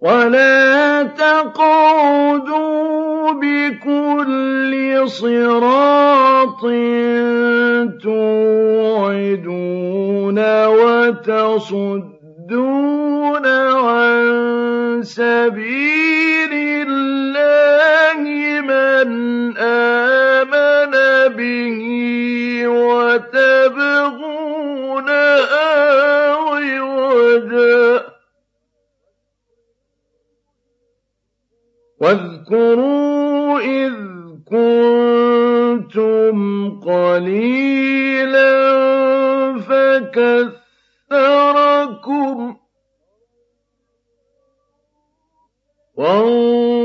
وَلَا تَقْعُدُوا بِكُلِّ صِرَاطٍ تُوعِدُونَ وَتَصُدُّونَ عَن سَبِيلِ اللَّهِ مَنْ آمَنَ بِهِ وَتَبْغُونَهَا عِوَجًا ۚ وَاذْكُرُوا إِذْ كُنتُمْ قَلِيلًا فَكَثَّرَكُمْ ۖ. وَانظُرُوا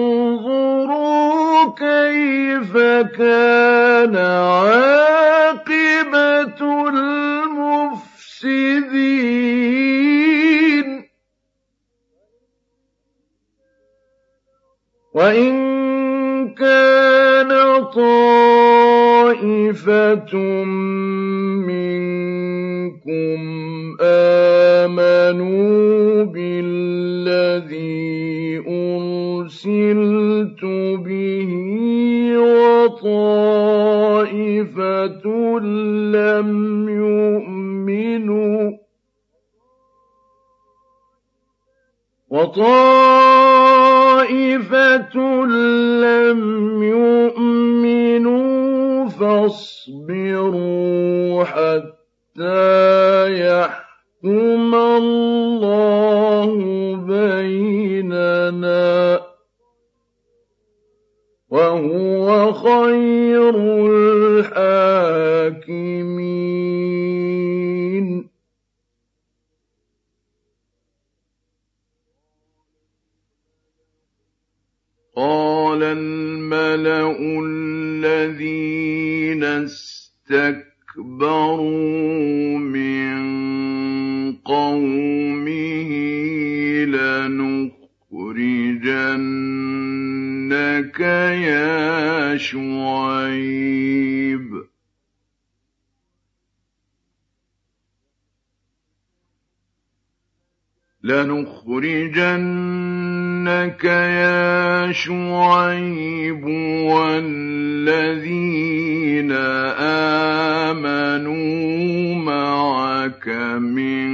كَيْفَ كَانَ عَاقِبَةُ الْمُفْسِدِينَ. وَإِن كَانَ طَائِفَةٌ مِّنكُمْ آمَنُوا بِالَّذِي أُرْسِلْتُ بِهِ وَطَائِفَةٌ لَّمْ يُؤْمِنُوا وَطَائِفَةٌ لَّمْ يُؤْمِنُوا فَاصْبِرُوا حَتَّىٰ يَحْكُمَ اللَّهُ بَيْنَنَا ۚ وَهُوَ خَيْرُ الْحَاكِمِينَ قَالَ الْمَلَأُ الَّذِينَ اسْتَكْبَرُوا مِن قَوْمِهِ لَنُخْرِجَنَّكَ يَا شُعَيْبُ لَنُخْرِجَنَّكَ يَا شُعَيْبُ وَالَّذِينَ آمَنُوا مَعَكَ مِن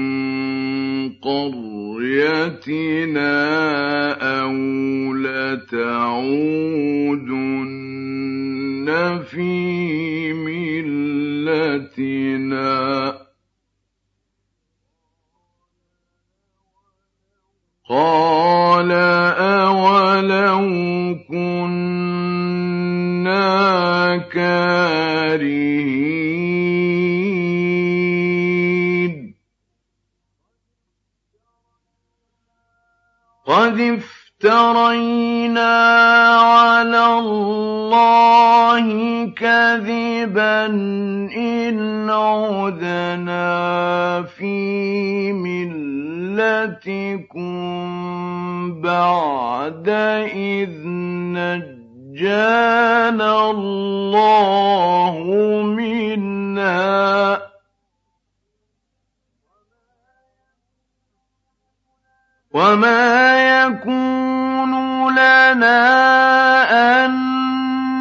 قَرْيَتِنَا أَوْ لَتَعُودُنَّ فِي مِلَّتِنَا ۚ قَالَ أَوَلَوْ كُنَّا كَارِهِينَ قَدِ افْتَرَيْنَا عَلَى اللَّهِ كَذِبًا إِنْ عُدْنَا فِي مِلَّتِكُم بَعْدَ إِذْ نَجَّانَا اللَّهُ مِنْهَا ۚ وَمَا يَكُونُ لَنَا أَن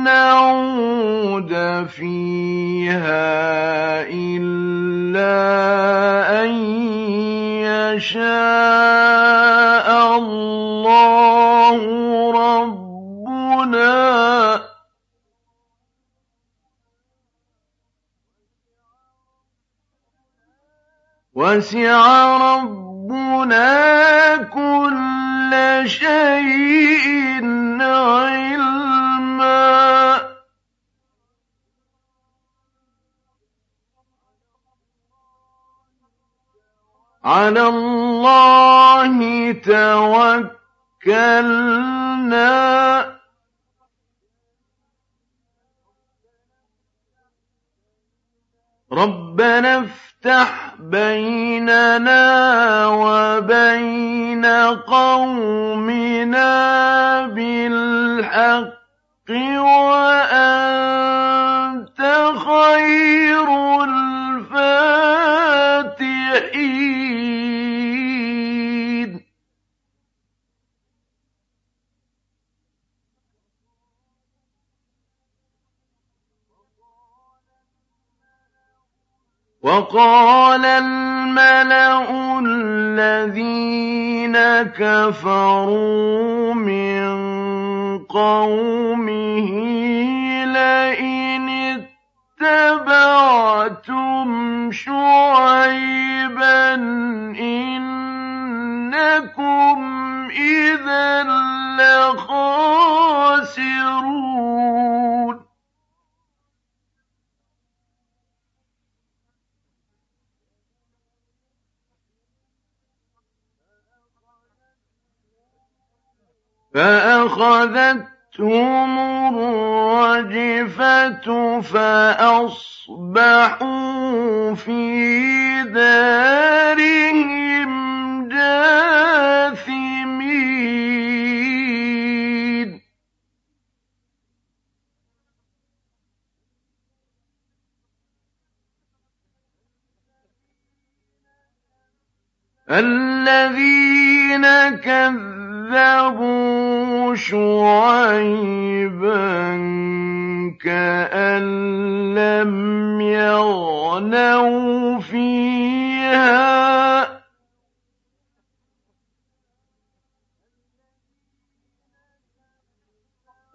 نَّعُودَ فِيهَا إِلَّا أَن يَشَاءَ اللَّهُ رَبُّنَا ۚ. وَسِعَ رَبُّنَا كُلَّ شَيْءٍ عِلْمًا عَلَى اللَّهِ تَوَكَّلْنَا ۚ. رَبَّنَا افْتَحْ بَيْنَنَا وَبَيْنَ قَوْمِنَا بِالْحَقِّ وَأَنتَ خَيْرُ وَقَالَ الْمَلَأُ الَّذِينَ كَفَرُوا مِن قَوْمِهِ لَئِنِ اتَّبَعْتُمْ شُعَيْبًا إِنَّكُمْ إِذًا لَّخَاسِرُونَ. فأخذتهم الرجفة فأصبحوا في دارهم جاثمين. الذين كذبوا شُعَيْبًا كَأَن لَّمْ يَغْنَوْا فِيهَا ۗ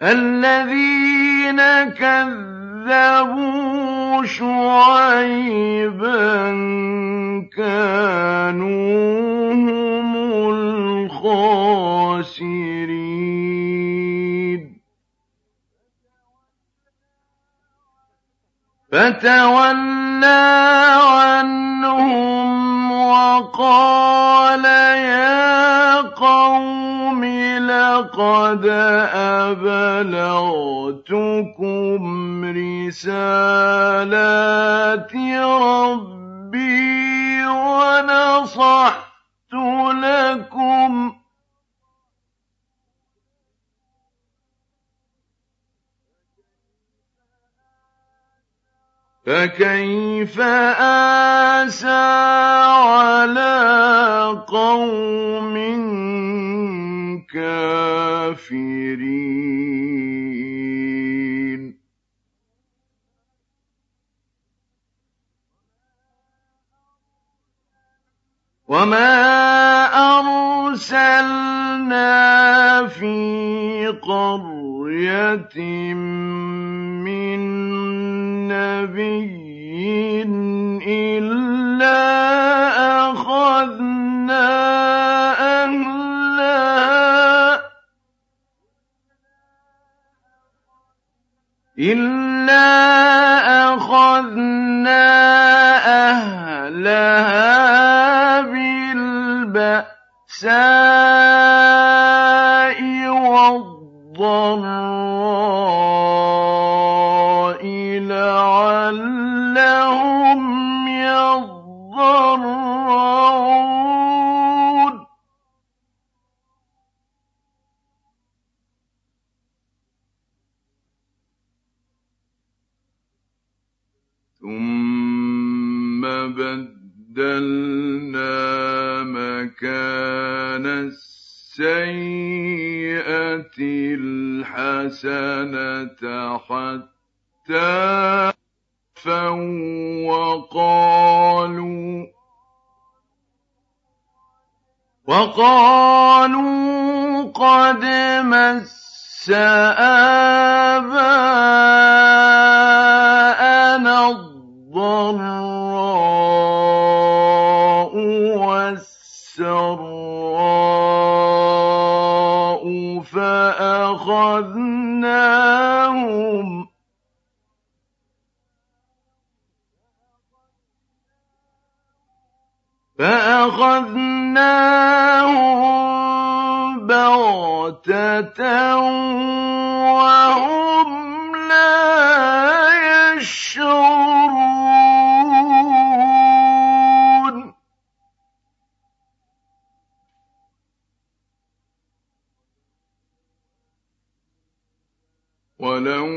الَّذِينَ كَذَّبُوا شُعَيْبًا كَانُوا هُمُ الْخَاسِرِينَ. فَتَوَلَّىٰ عَنْهُمْ وَقَالَ يَا قَوْمِ لَقَدْ أَبْلَغْتُكُمْ رِسَالَاتِ رَبِّي وَنَصَحْتُ لَكُمْ ۖ. فَكَيْفَ آسَىٰ عَلَىٰ قَوْمٍ كَافِرِينَ وَمَا أَرْسَلْنَا فِي قَرْيَةٍ مِّن نَّبِيٍّ إِلَّا أَخَذْنَا أَهْلَهَا بِالْبَأْسَاءِ وَالضَّرَّاءِ مَكَانَ السَّيِّئَةِ الْحَسَنَةَ حَتَّىٰ عَفَوا وَّقَالُوا قَدْ مَسَّ آبَاءَنَا الضَّرَّاءُ فَأَخَذْنَاهُم بَغْتَةً وَهُمْ لَا يَشْعُرُونَ. وَلَوْ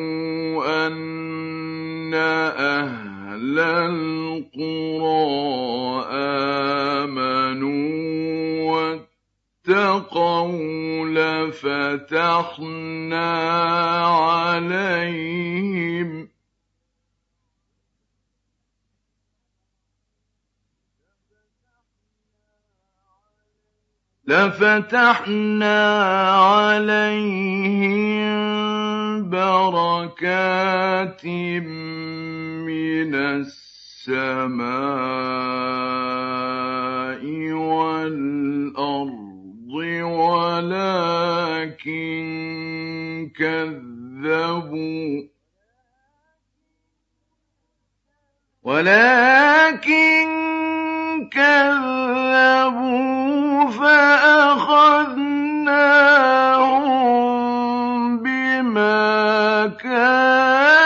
أَنَّ أَهْلَ الْقُرَىٰ وَاتَّقَوْا لَفَتَحْنَا عَلَيْهِم بَرَكَاتٍ مِّنَ السَّمَاءِ وَالْأَرْضِ. وَلَٰكِن كَذَّبُوا. فَأَخَذْنَاهُم بِمَا كَانُوا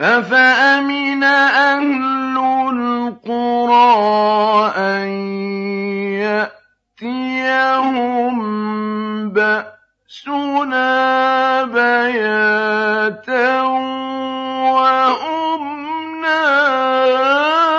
أفأمن أهل القرى أن يأتيهم بأسنا بياتا وهم نائمون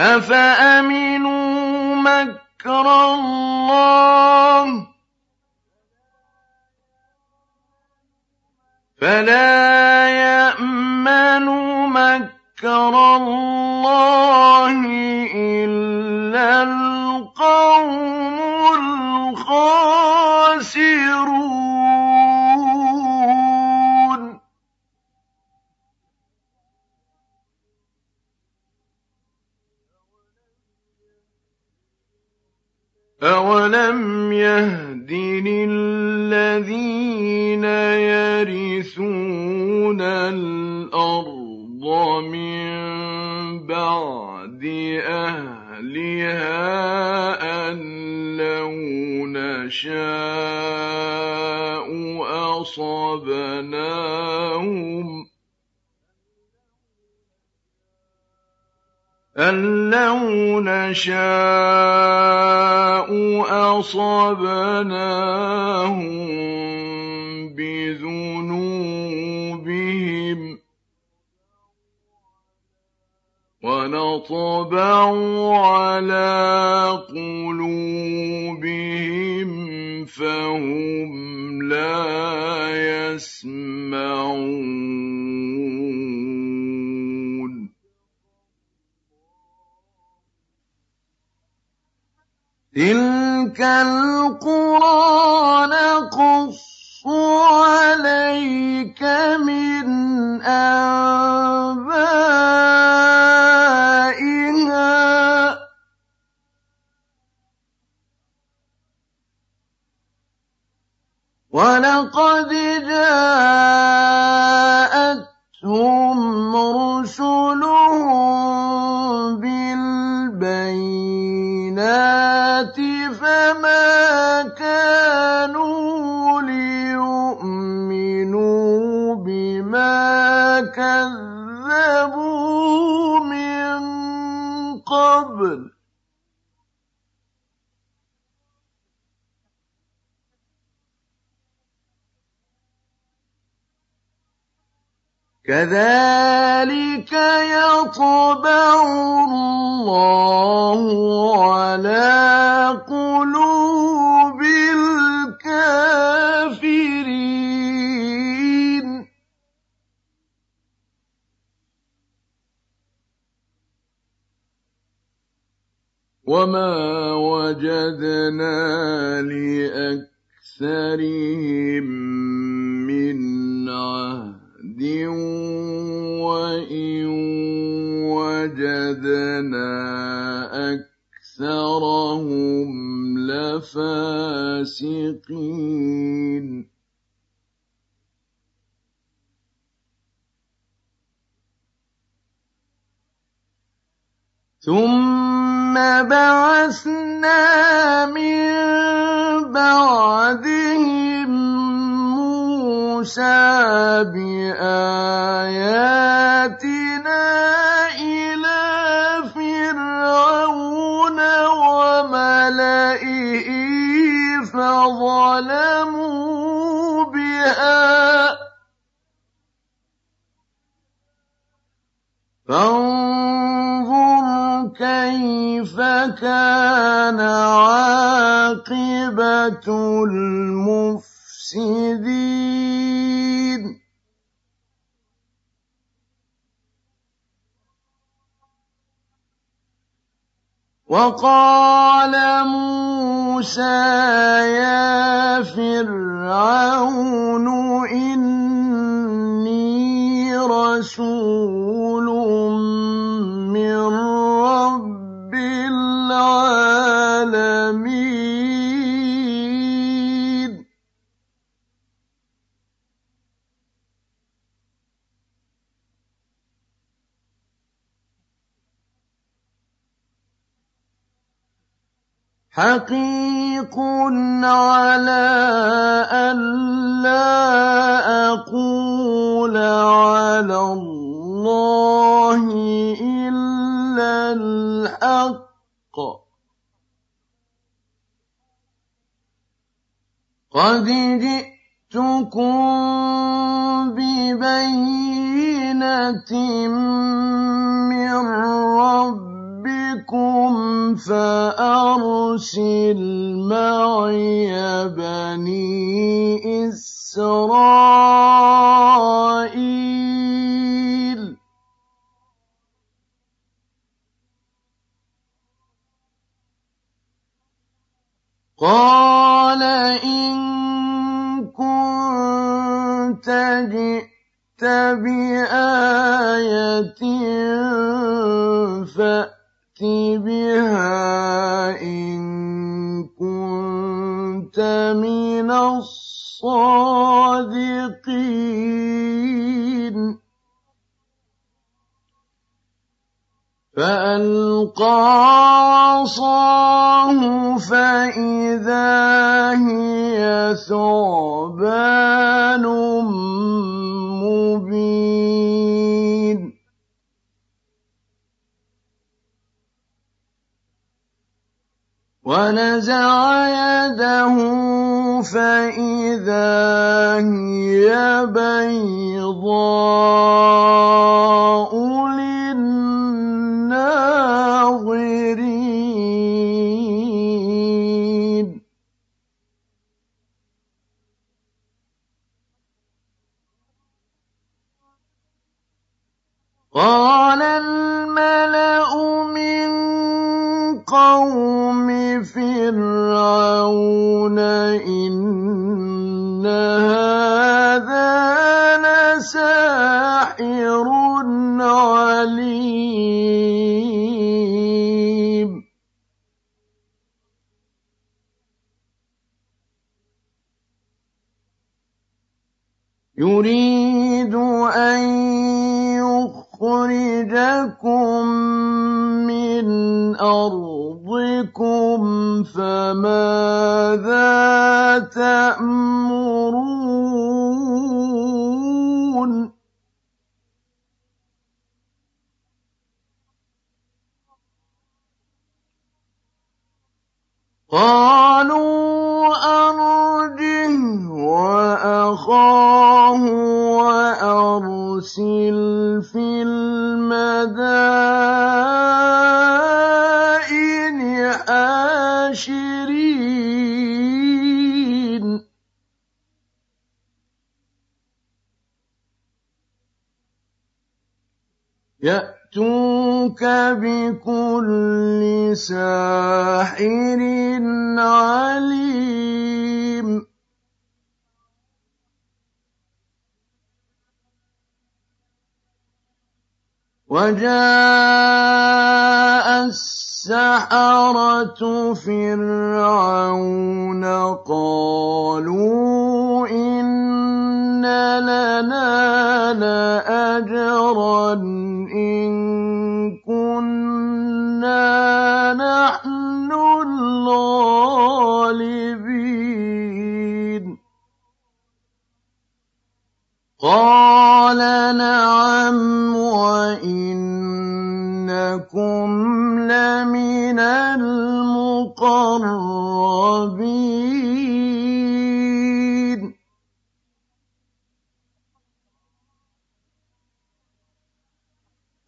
أَفَأَمِنُوا مَكْرَ اللَّهِ ۚ فَلَا يَأْمَنُ مَكْرَ اللَّهِ إِلَّا الْقَوْمُ الْخَاسِرُونَ أَوَلَمْ يَهْدِ لِلَّذِينَ يَرِثُونَ الْأَرْضَ مِن بَعْدِ أَهْلِهَا أَن لَّوْ نَشَاءُ أَصَبْنَاهُم بِذُنُوبِهِمْ ۚ وَنَطْبَعُ عَلَىٰ قُلُوبِهِمْ فَهُمْ لَا يَسْمَعُونَ تِلْكَ الْقُرَىٰ نَقُصُّ عَلَيْكَ مِنْ أَنبَائِهَا ۚ وَلَقَدْ جَاءَتْهُمْ كَذَٰلِكَ يَطْبَعُ اللَّهُ عَلَىٰ قُلُوبِ الْكَافِرِينَ. وَمَا وَجَدْنَا لِأَكْثَرِهِم مِّنْ عَهْدٍ وَإِن وَجَدْنَا أَكْثَرَهُمْ لَفَاسِقِينَ. ثُمَّ بَعَثْنَا مِن بَعْدِهِم مُّوسَىٰ بِآيَاتِنَا إِلَىٰ فِرْعَوْنَ وَمَلَئِهِ فَظَلَمُوا بِهَا ۖ فانظُرْ كَيْفَ كَانَ عَاقِبَةُ الْمُفْسِدِينَ وَقَالَ مُوسَىٰ يَا فِرْعَوْنُ إِنِّي رَسُولٌ حقيق على أن لا أقول على الله إلا الحق. قد جئتكم ببينة من رب ربكم فأرسل معي بني إسرائيل. قال إن كنت جئت بآية فأ بها إن كنت من الصادقين فألقى عصاه فإذا هي ثعبان مبين ونزع يده فإذا هي بيضاء للناظرين. قال الملأ من قوم فرعون إن هذا لساحر عليم يريد أن يخرجكم من أرضكم فماذا تأمرون؟ قالوا أرجه وأخاه وأرسل في المدائن حاشرين يأتوك بكل ساحر عليم. وجاء السحرة فرعون قالوا إن لنا لأجرا إن كنا نحن الغالبين قال نعم وإنكم لمن المقربين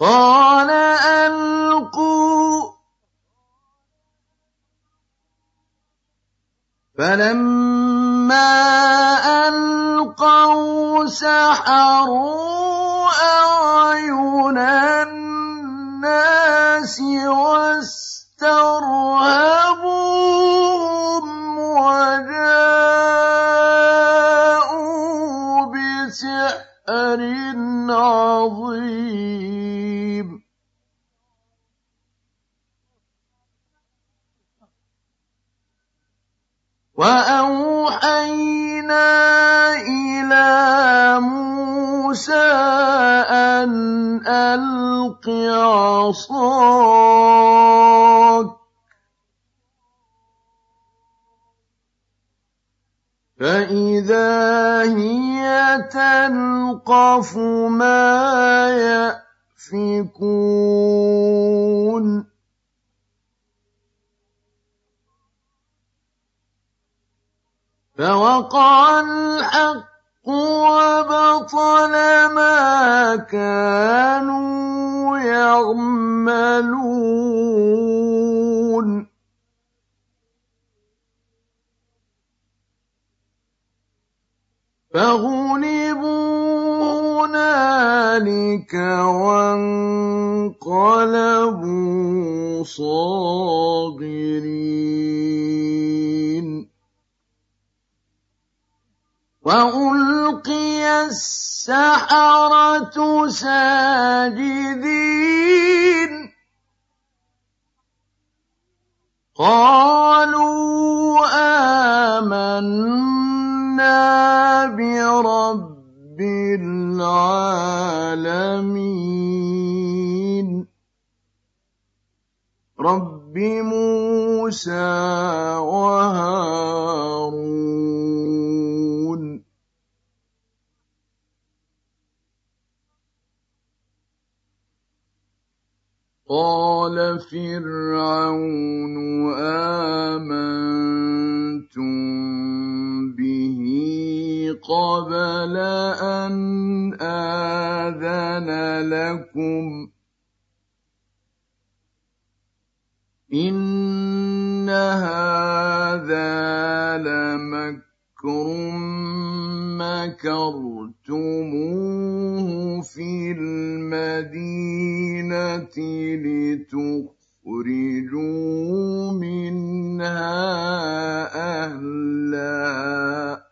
قال ألقوا. فلما ألقوا سحروا أعين الناس واسترهبوهم وجاءوا بسحر عظيم. وأوحينا إلى موسى أن ألق عصاك. فإذا هي تلقف ما يأفكون فوقع الحق وبطل ما كانوا يعملون. فغلبوا هنالك وانقلبوا صاغرين. وألقي السحرة ساجدين قالوا آمنا برب العالمين رب موسى وهارون قال فرعون آمنتم به قبل أن آذن لكم إن هذا لمكر مكرتموه في المدينة لتخرجوا منها أهلها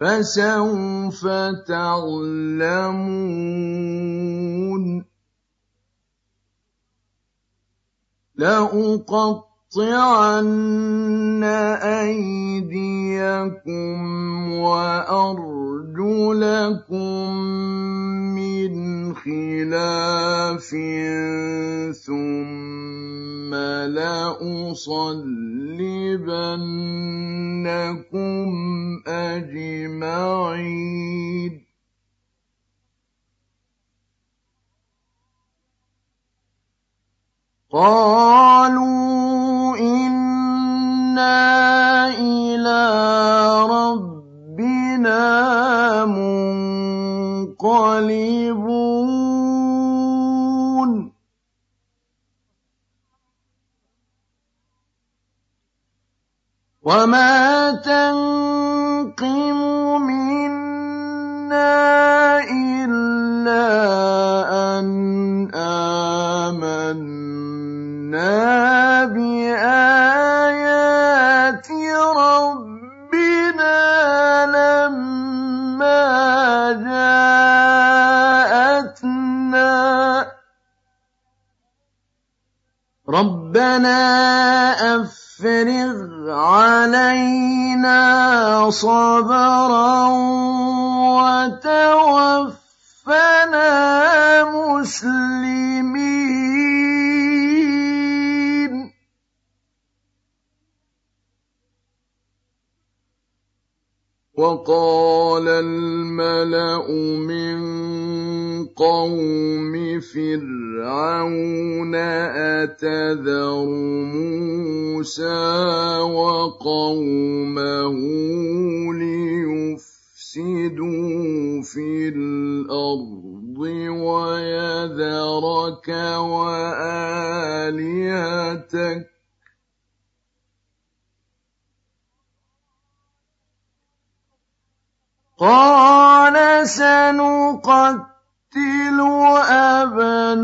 فسوف تعلمون لأقطعن أيديكم وأرجلكم من خلاف ثم لأصلبنكم أجمعين قالوا إنا إلى ربنا منقلبون وما تنقم منا إلا أن آمنا بآيات ربنا لما جاءتنا ربنا أفرغ علينا صبرا وتوفنا مسلمين وقال الملأ من قوم فرعون أتذر موسى وقومه ليفسدوا في الأرض ويذرك وآلهتك قال سنقتل أبناءهم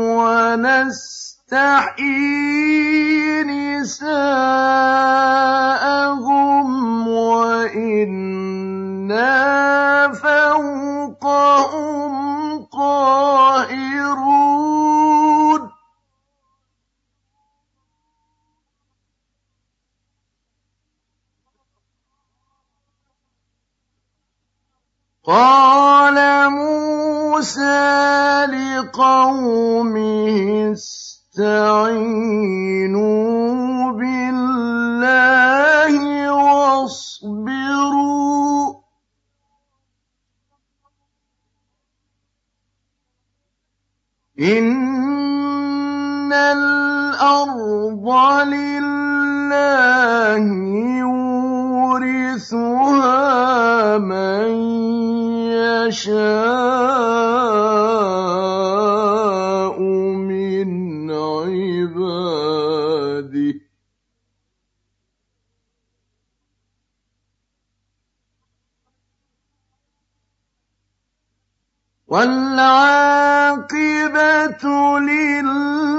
ونستحيي نساءهم وإنا فوقهم قاهرون. قال موسى لقومه استعينوا بالله واصبروا إن الأرض لله يورثها من يشاء من عباده. والعاقبة للمتقين.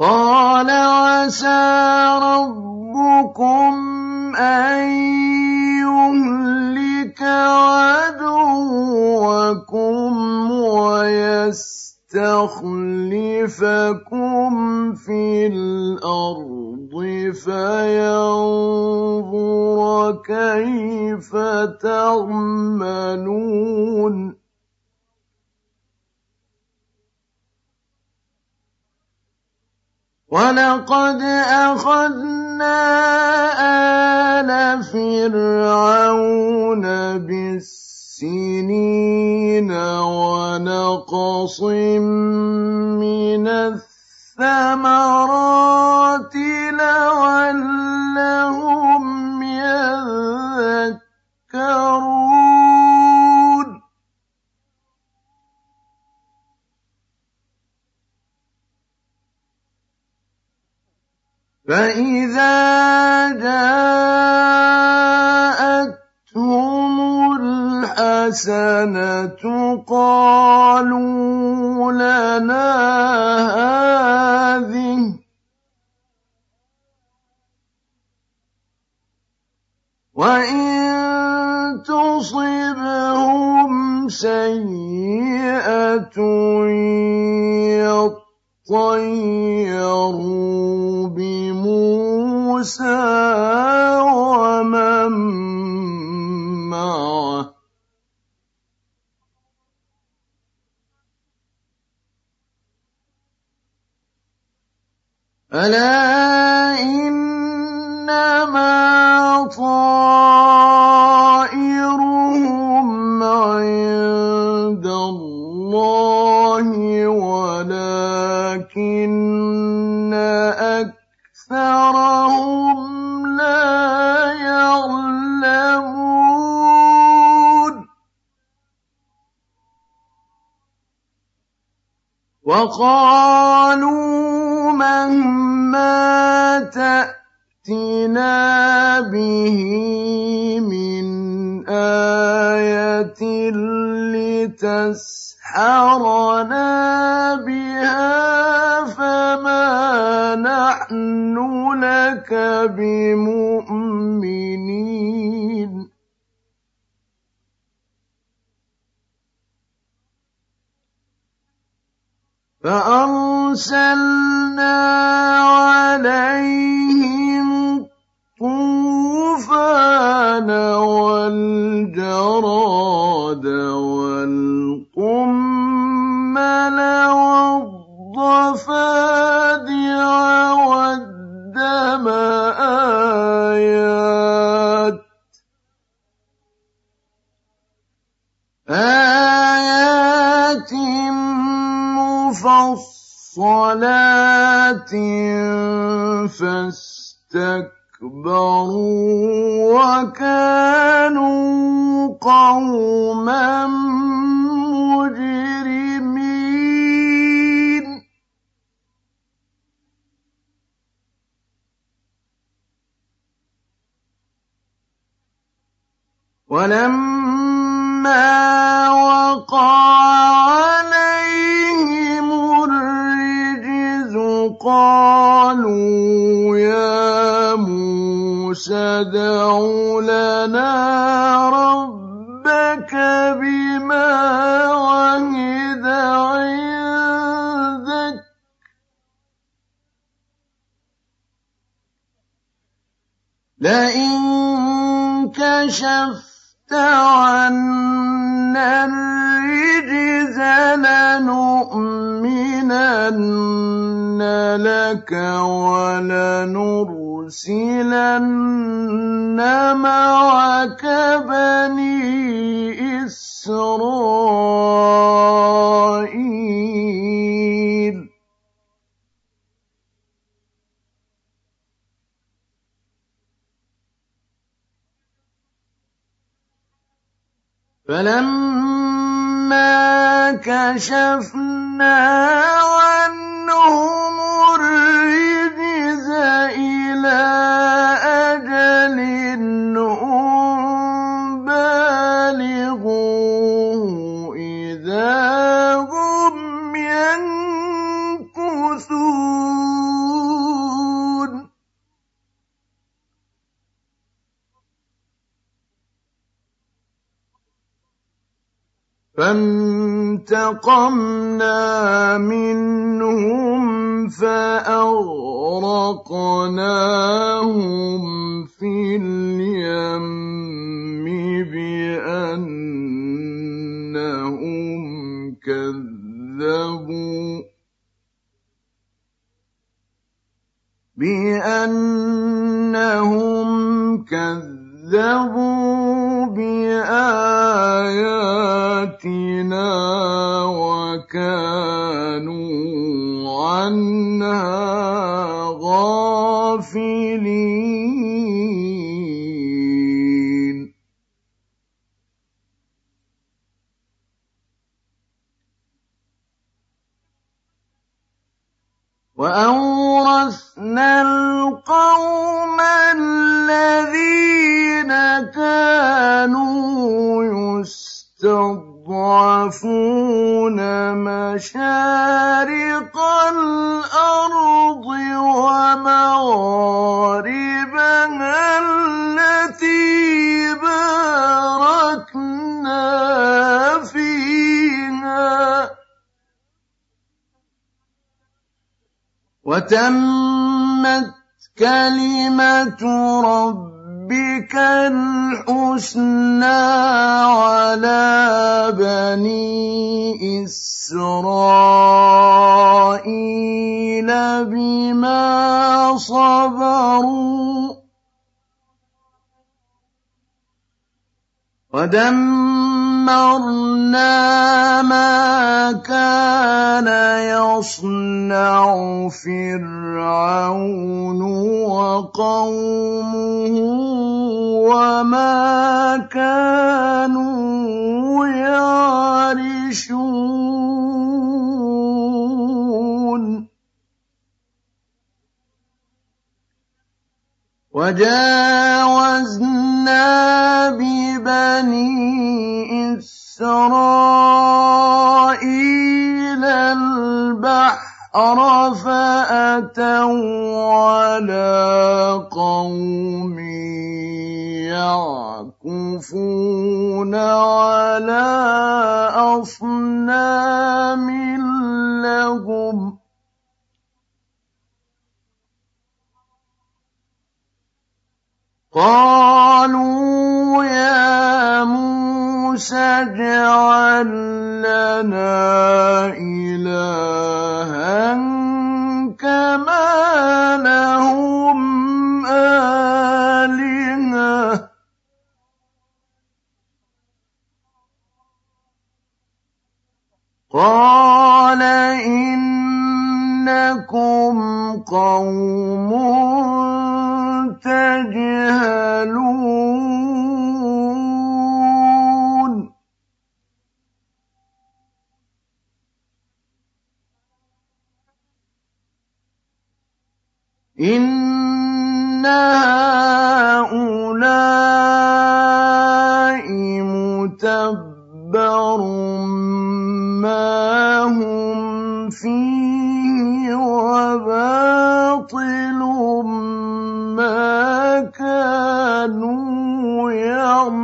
قال عسى ربكم أن يهلك عدوكم ويستخلفكم في الأرض فينظر كيف تعملون ولقد أخذنا آل فرعون بالسنين ونقص من الثمرات لعلهم فإذا جاءتهم الحسنة قالوا لنا هذه وإن تصبهم سيئة يطيروا بموسى ومن معه ألا إنما طائرهم عند لا يعلمون وقالوا مهما تأتنا به من آية لتسحرنا بها فما نحن لك بمؤمنين. فأرسلنا عليهم والطوفان والجراد والقمل والضفادع والدم آيات آيات مفصلات فاستكبر وكانوا قوما مجرمين. ولما وقع عليهم الرجز قالوا يا موسى ادْعُ لنا ربك بما عهد عندك لئن كشفت عنا الرجز لنؤمنن لك ولنرسلن معك بني إسرائيل فلما كشفنا عنهم الرجز إلى أجل هم بالغوه إذا هم ينكثون فانتقمنا منهم فأغرقناهم في اليم بأنهم كذبوا بأنهم كذبوا بآياتنا وكانوا عنها غافلين وأورثنا القوم يستضعفون مشارق الأرض ومغاربها التي باركنا فيها. وتمت كلمة ربك الحسنى على بني إسرائيل بما صبروا ودمرنا ما كان يصنع فرعون وقومه وما كانوا يعرشون. وجاوزنا ببني إسرائيل البحر فأتوا على قوم يعكفون على أصنام لهم قالوا يا موسى اجعل لنا إلها كما لهم آلهة. قال إنكم قوم تجهلون إن هؤلاء متبر ما هم فيه وباطل ما كانوا يعملون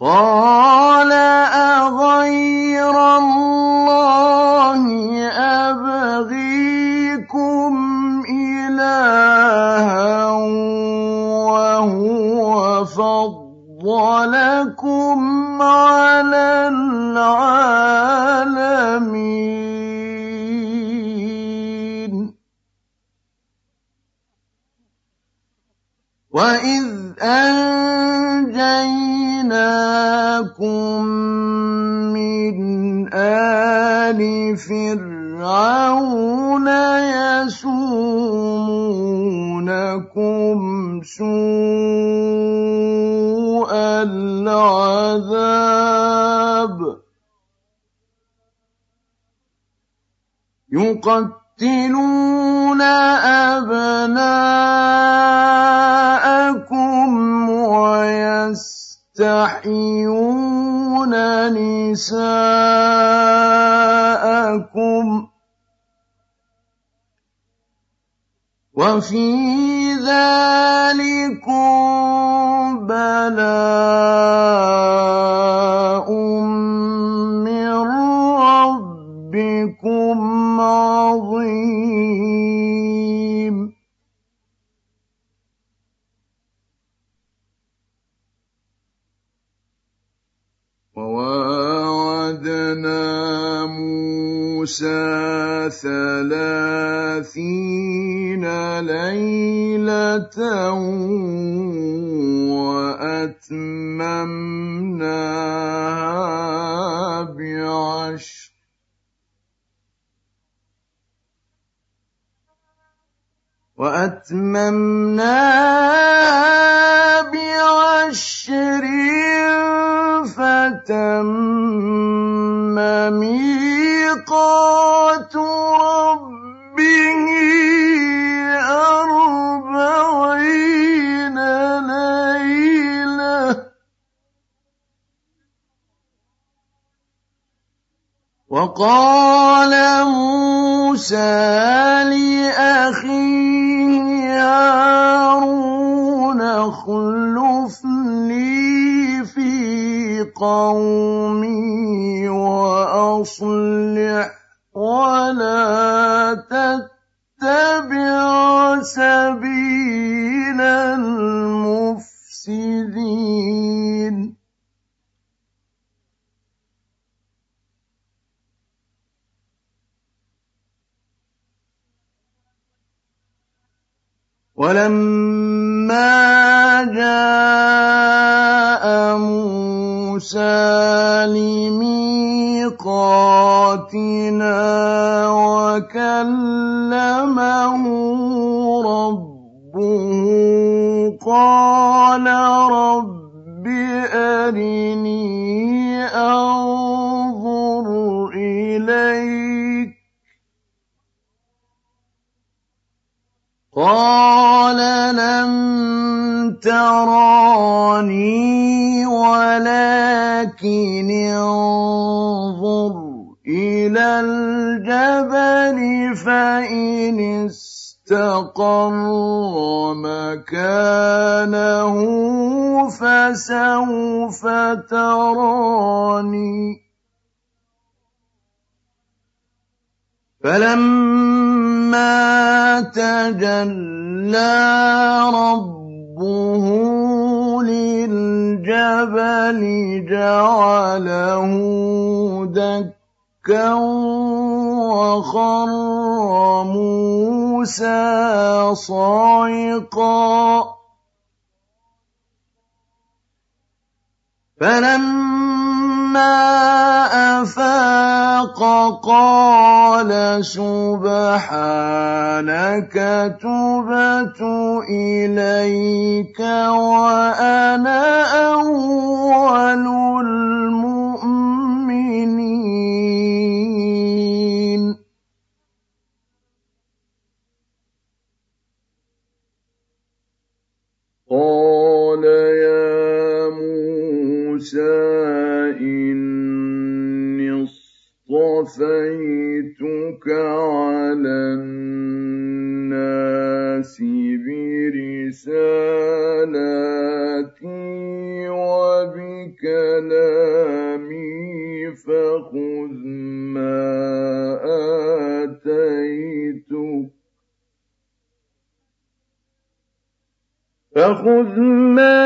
قال أغير الله أبغيكم إلها وهو فضلكم على العالمين وإذ أنجيناكم من آل فرعون يسومونكم سوء العذاب يقتلون أبناءكم ويستحيون نساءكم وفي ذلكم بلاء وواعدنا موسى ثلاثين ليلة وأتممناها بعشر وأتممناها بعشر فتم ميقات ربه أربعين ليلة. وقال موسى لأخيه هارون اخلفني في قومي وأصلح ولا تتبع سبيل المفسدين. ولما جاء موسى لميقاتنا وكلمه ربه قال تراني ولكن انظر إلى الجبل فإن استقر مكانه فسوف تراني. فلما تجلى ربه الْجَبَلِ جَعَلَهُ دَكًّا وَخَرَّ مُوسَىٰ صَعِقًا. فَلَمَّا أَفَاقَ قَالَ سُبْحَانَكَ تُبْتُ إِلَيْكَ وَأَنَا أَوَّلُ الْمُؤْمِنِينَ. قَالَ يَا مُوسَىٰ اصْطَفَيْتُكَ عَلَى النَّاسِ بِرِسَالَاتِي وَبِكَلَامِي فَخُذْ مَا آتَيْتُكَ فَخُذْ مَا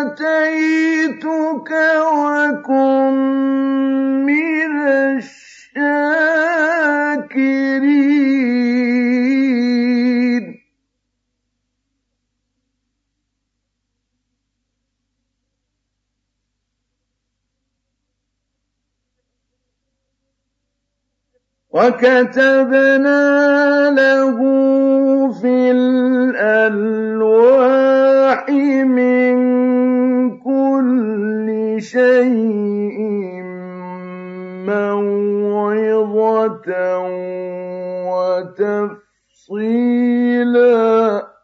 آتَيْتُكَ وَكُن مِّنَ الشَّاكِرِينَ. وَكَتَبْنَا لَهُ فِي الْأَلْوَاحِ مِن كُلِّ شَيْءٍ مَّوْعِظَةً وَتَفْصِيلًا.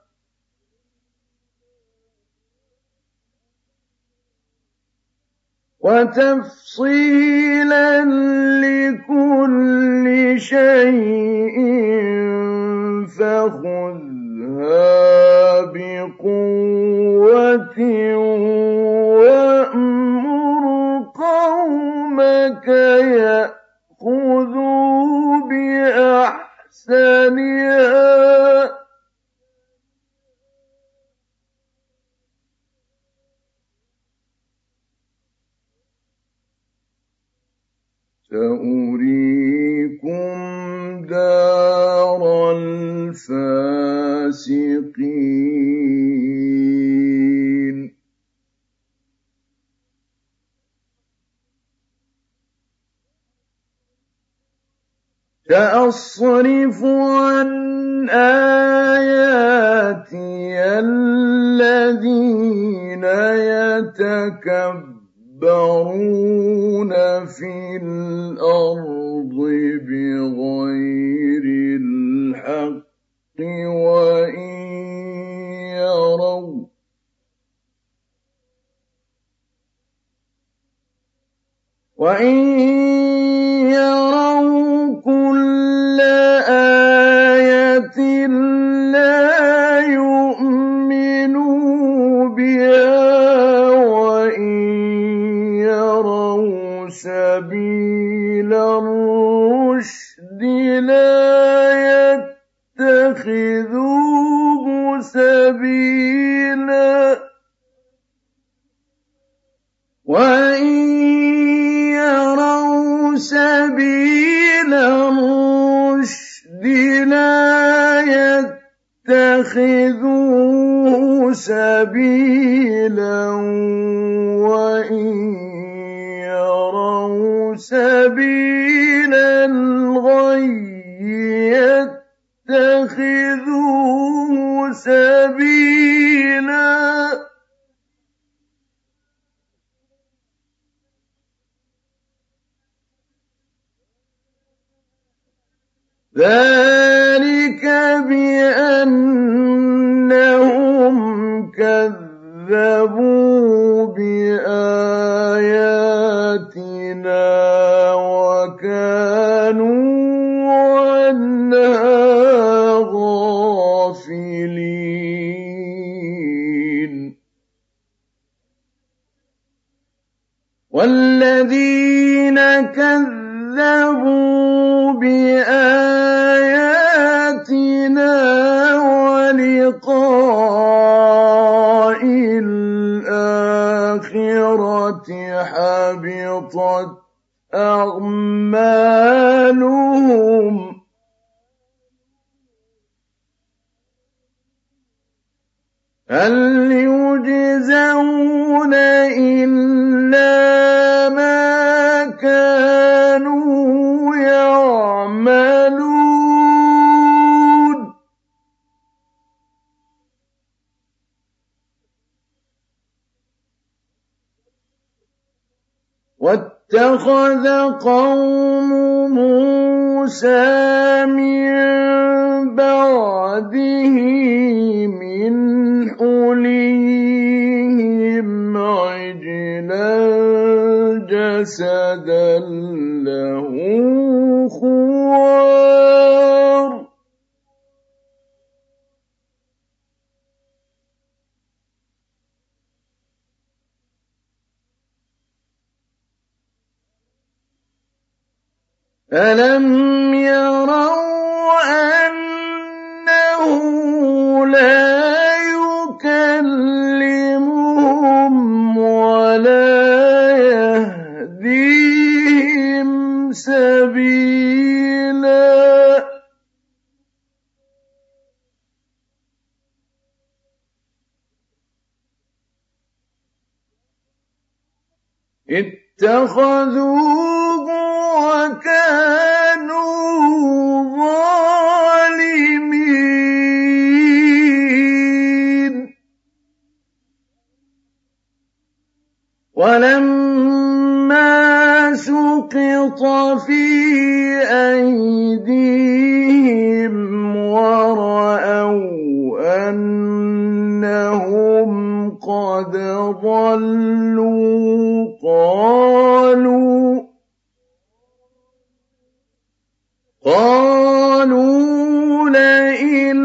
لِّكُلِّ شَيْءٍ فَخُذْهَا بِقُوَّةٍ وَأْمُرْ قَوْمَكَ يَأْخُذُوا بِأَحْسَنِهَا ۚ. سَأُرِيكُمْ دَارَ الْفَاسِقِينَ. سَأَصْرِفُ عَنْ آيَاتِيَ الَّذِينَ يَتَكَبَّرُونَ. فِي الْأَرْضِ بِغَيْرِ الْحَقِّ وَإِن يَرَوْا الرُّشْدِ لَا يَتَّخِذُوهُ سَبِيلًا. وَإِن يَرَوْا سَبِيلَ الرُّشْدِ لَا يَتَّخِذُوهُ سَبِيلًا. وَإِن يَرَوْا سَبِيلًا. ذَٰلِكَ بِأَنَّهُمْ كَذَّبُوا بِآيَاتِنَا. وَالَّذِينَ كَذَّبُوا بِآيَاتِنَا وَلِقَاءِ الْآخِرَةِ حَبِطَتْ أَعْمَالُهُمْ. هَلْ يُجْزَوْنَ إلا واتخذ قوم موسى من بعده من حليهم عجلا جسدا له خوار. ألم يروا أنه لا يكلمهم ولا يهديهم سبيلا اتخذوه وكانوا ظالمين. ولما سقط في أيديهم ورأوا أنهم قد ضلوا قالوا قالوا لئن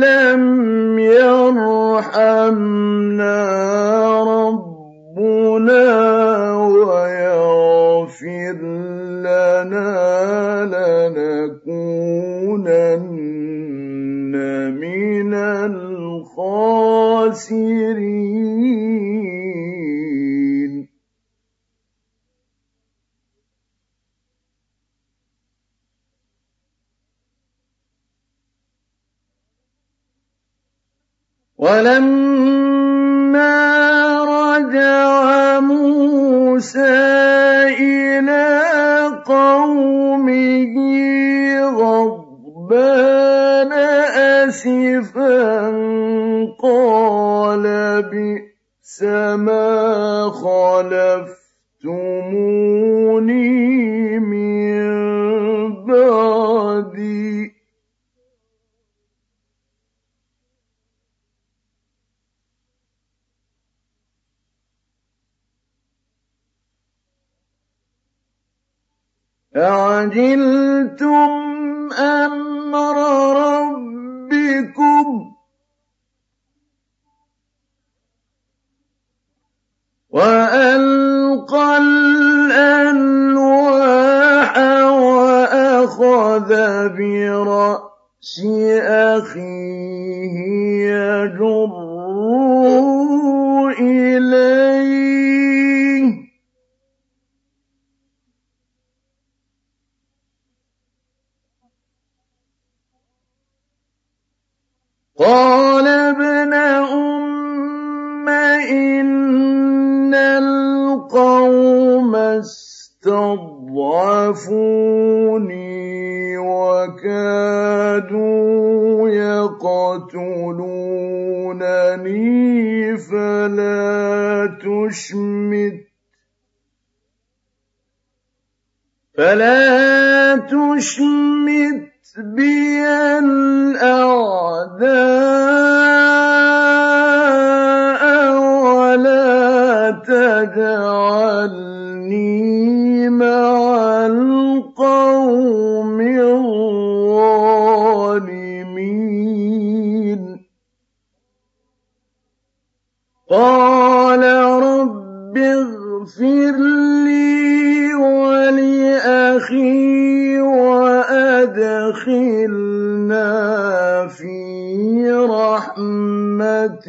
لم يرحمنا ربنا ويغفر لنا لنكونن الخاسرين ولما رجع موسى إلى قومه غضبان أسفا قال بئس ما خلفتموني من بعدي. أعجلتم أمر ربكم. وألقى الألواح وأخذ برأس أخيه يجره إليه قال ابن أم إن القوم استضعفوني وكادوا يقتلونني فلا تشمت فلا تشمت بي الأعداء ولا تجعلني وأدخلنا في رحمتك.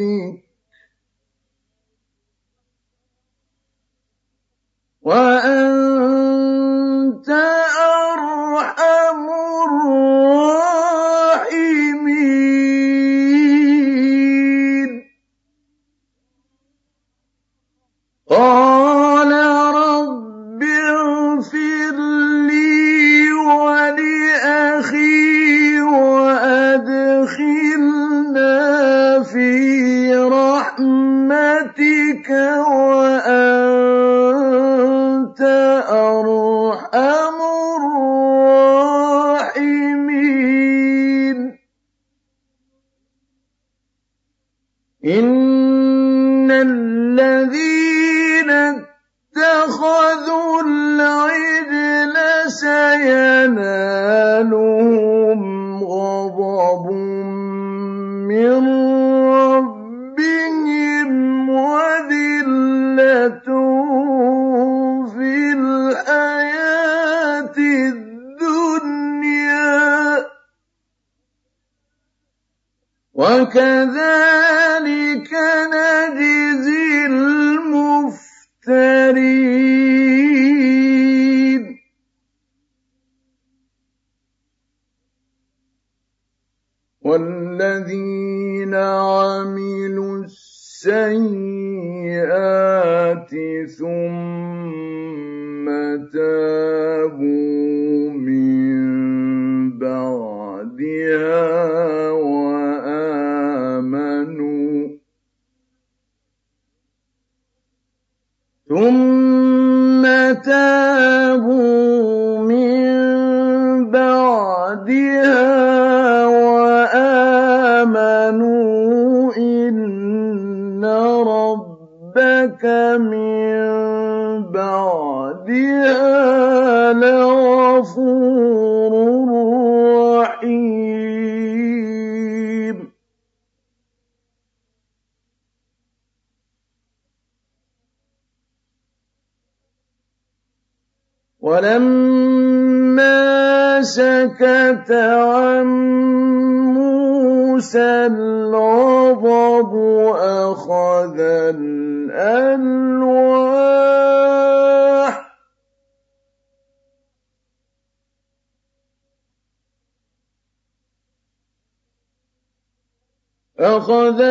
أخذ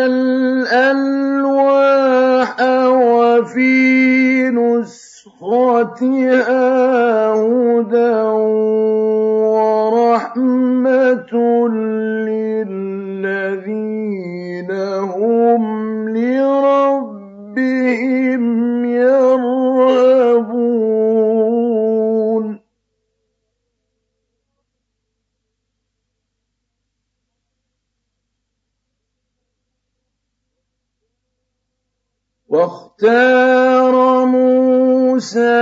واختار موسى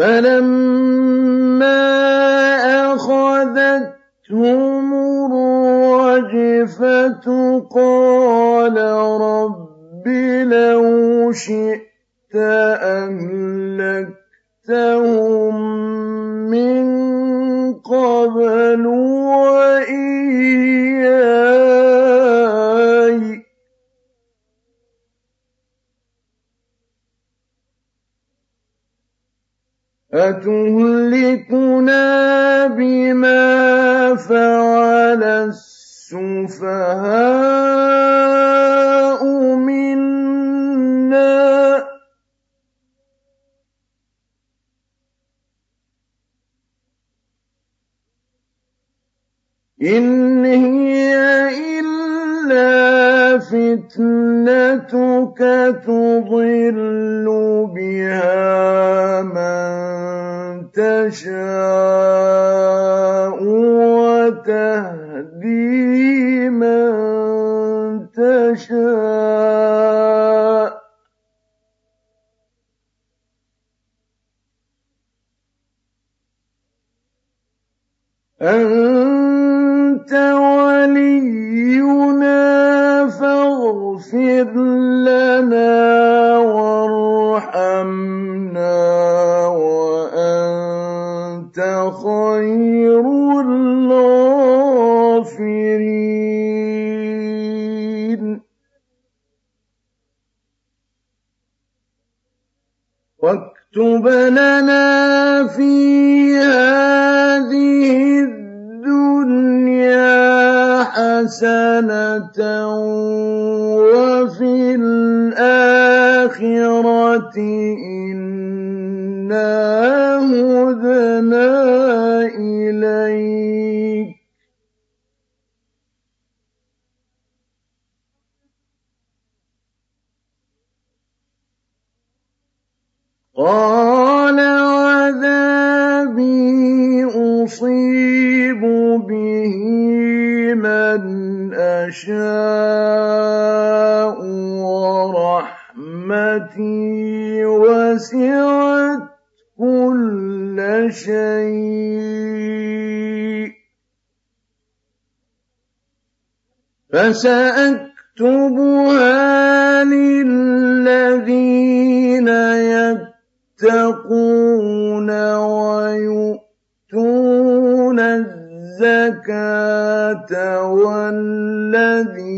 فَلَمَّا إِنْ وَاكْتُبْ لَنَا فِي هَٰذِهِ الدُّنْيَا حَسَنَةً. فَسَأَكْتُبُهَا لِلَّذِينَ يَتَّقُونَ وَيُؤْتُونَ الزَّكَاةَ وَالَّذِينَ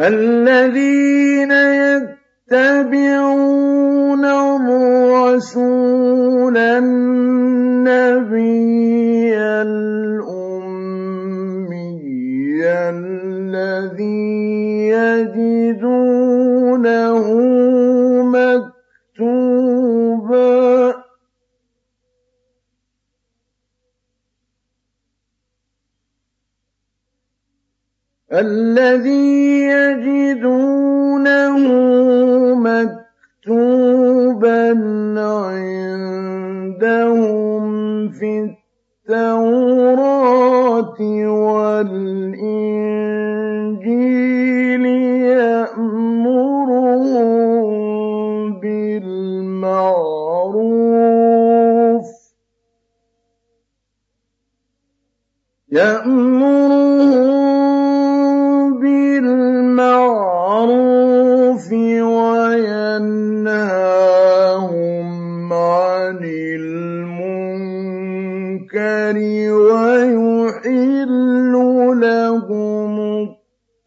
الَّذِينَ يَتَّبِعُونَ الرَّسُولَ النَّبِيَّ مَكْتُوبًا عِندَهُمْ فِي التَّوْرَاةِ وَالْإِنجِيلِ يَأْمُرُهُم بِالْمَعْرُوفِ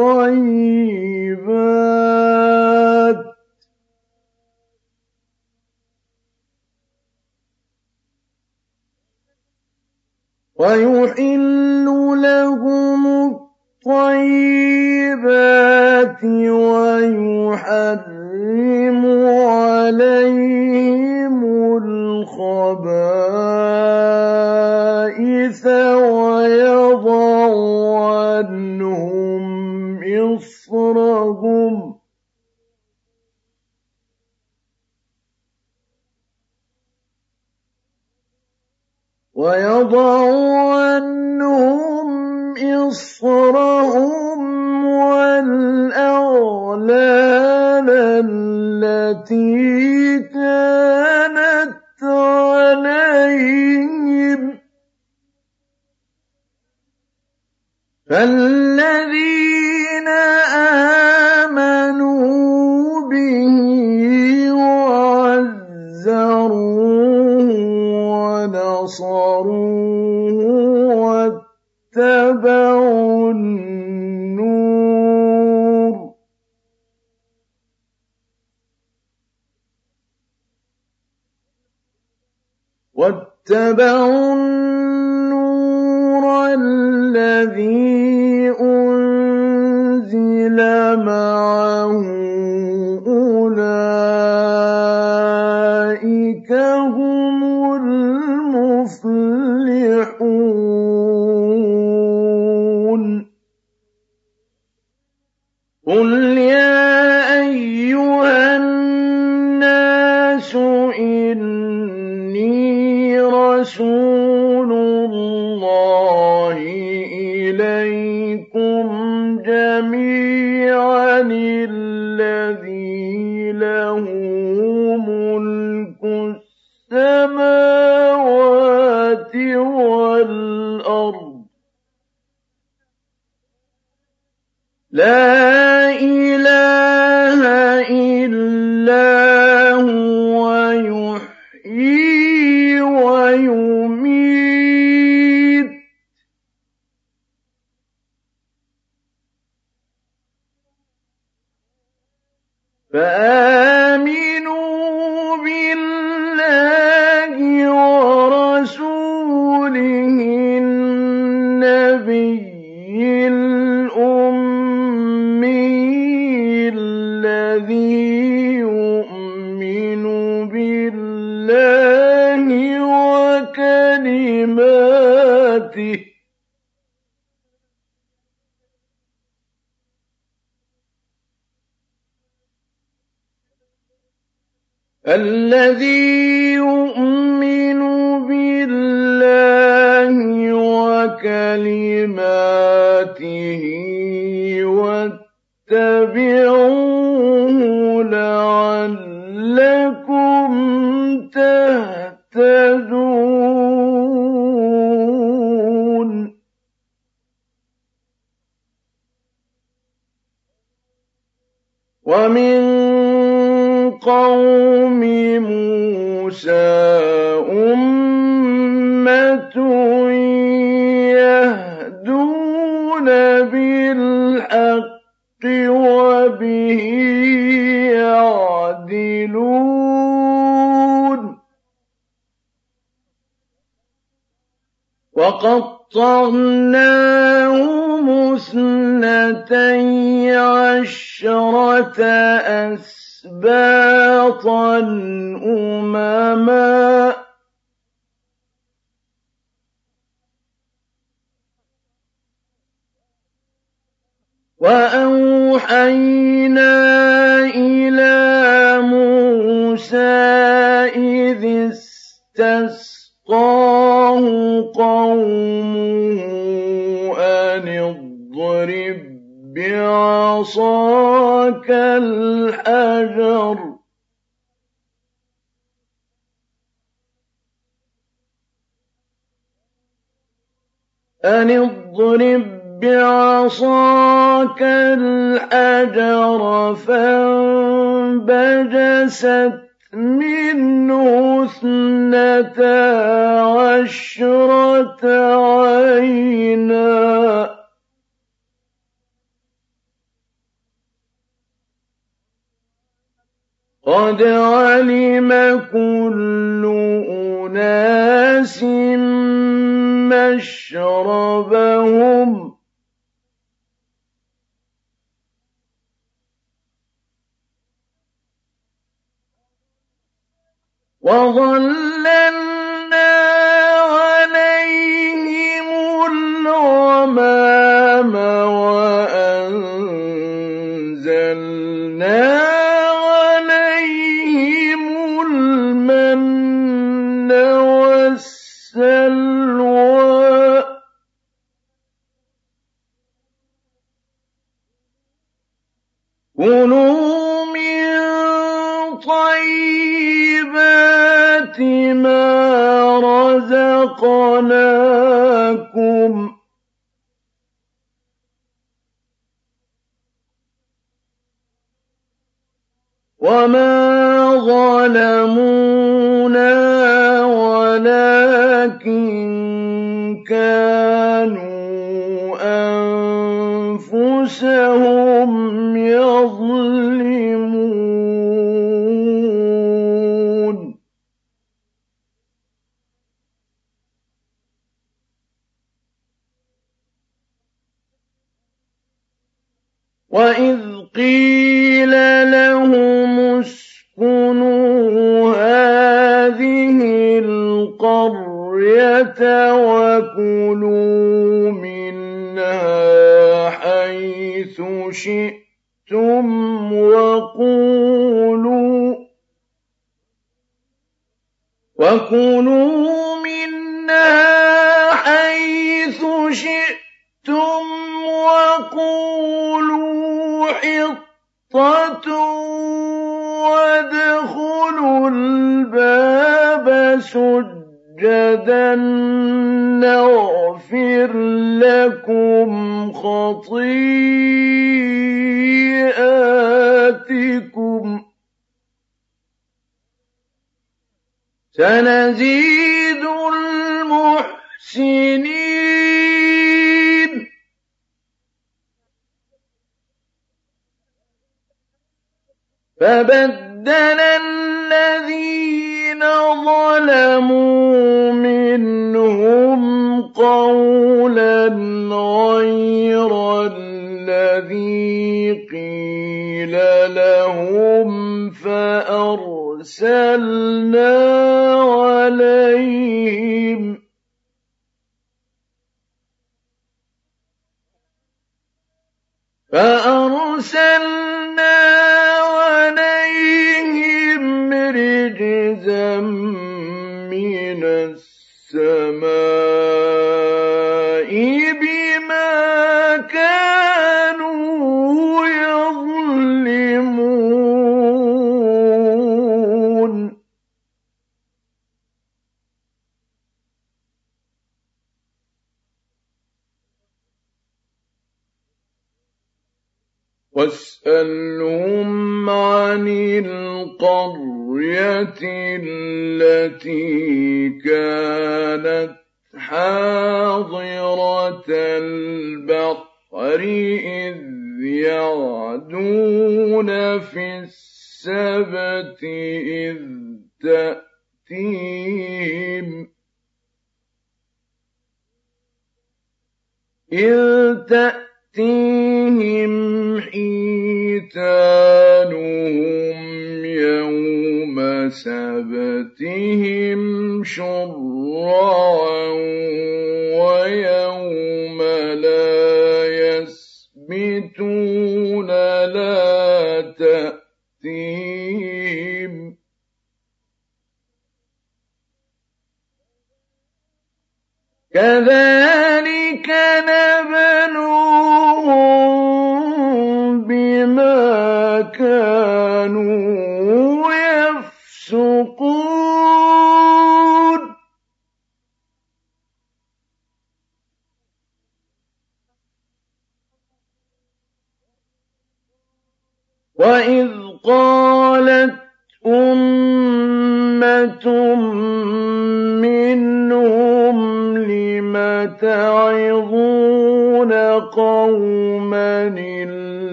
الطَّيِّبَاتِ. وَيُحَرِّمُ عَلَيْهِمُ الْخَبَائِثَ وَيَضَعُ كفرهم ويضع عنهم إصرهم والأغلال التي كانت عليهم. فالذين آمنوا به واتبعوا النور. واتبعوا النور الذي أنزل معه أولئك هم المفلحون. قل يا أيها الناس إني رسول السماوات والأرض. لا إله إلا هو يحيي ويميت. فآمنوا وكلماته الذي يؤمن بالله وكلماته واتبعوه وقطعناهم اثنتي عشرة أسباطا أمما وأوحينا إلى موسى إذ استسقاه قومه بعصاك الحجر. أن اضرب بعصاك الحجر فانبجست منه اثنتا عشرة عينا. قد علم كل أناس مشربهم. وظللنا فبدل كذلك نبلوهم بما كانوا يفسقون. وإذ قال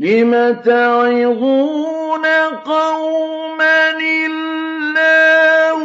لم تعظون قوما الله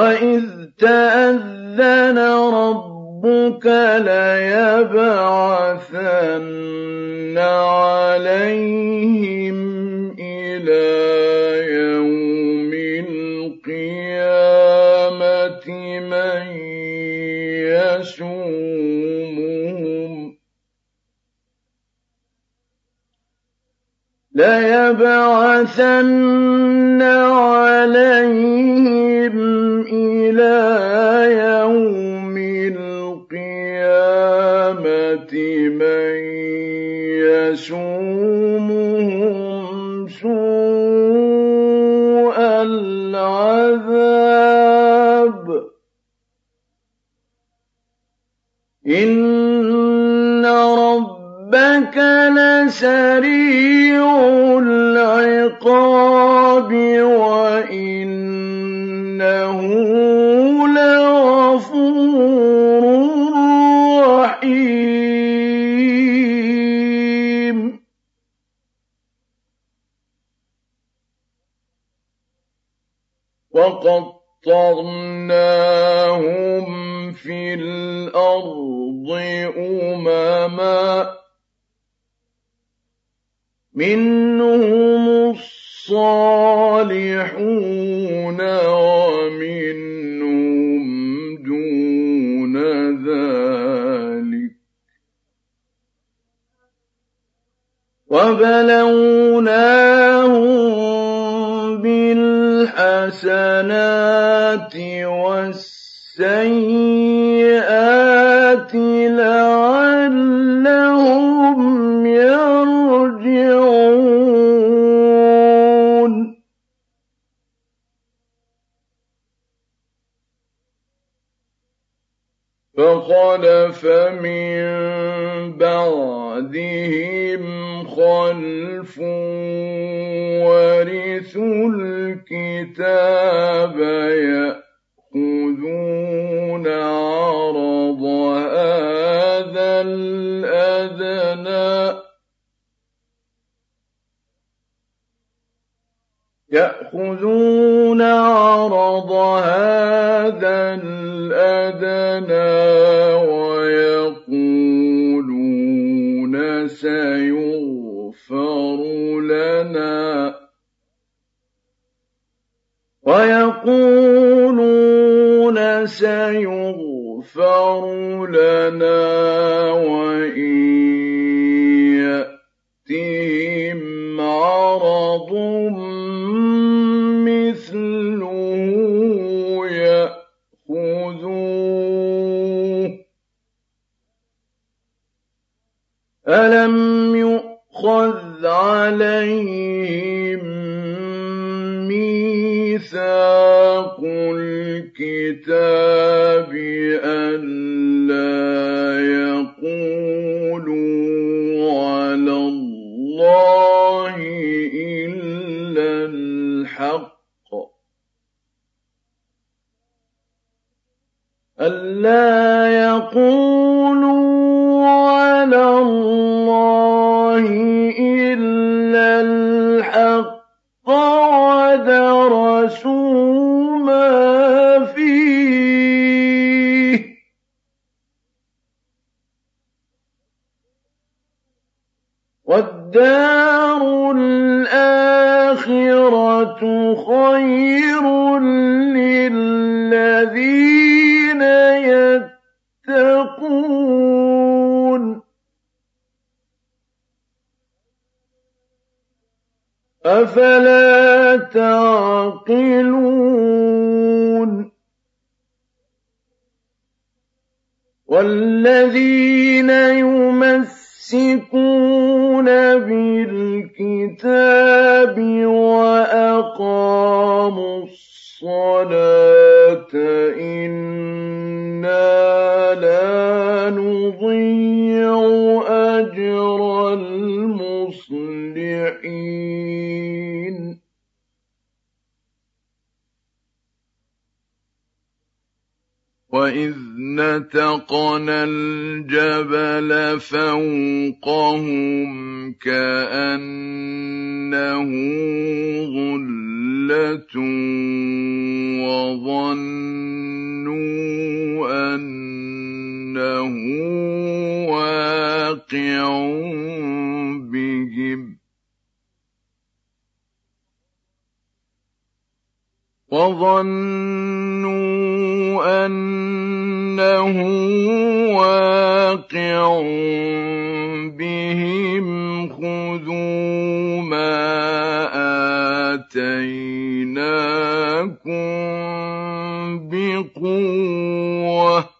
وَإِذْ تَأَذَّنَ يَرَوْنَ عَرَضَ هَٰذَا الْأَدْنَىٰ وَيَقُولُونَ سَيُغْفَرُ لَنَا وَيَقُولُونَ سَيُغْفَرُ لَنَا وَإِن ألم يؤخذ عليهم ميثاق الكتاب ألا يقولوا على الله إلا الحق ألا يقولوا والدار الآخرة خير للذين يتقون. أفلا تعقلون؟ والذين يمسكون بالكتاب وأقاموا الصلاة إنا لا نضيع أجر المصلحين وإذ نتقنا الجبل فوقهم كأنه ظلة وظنوا أنه واقع بهم وظنوا أنه واقع بهم خذوا ما آتيناكم بقوة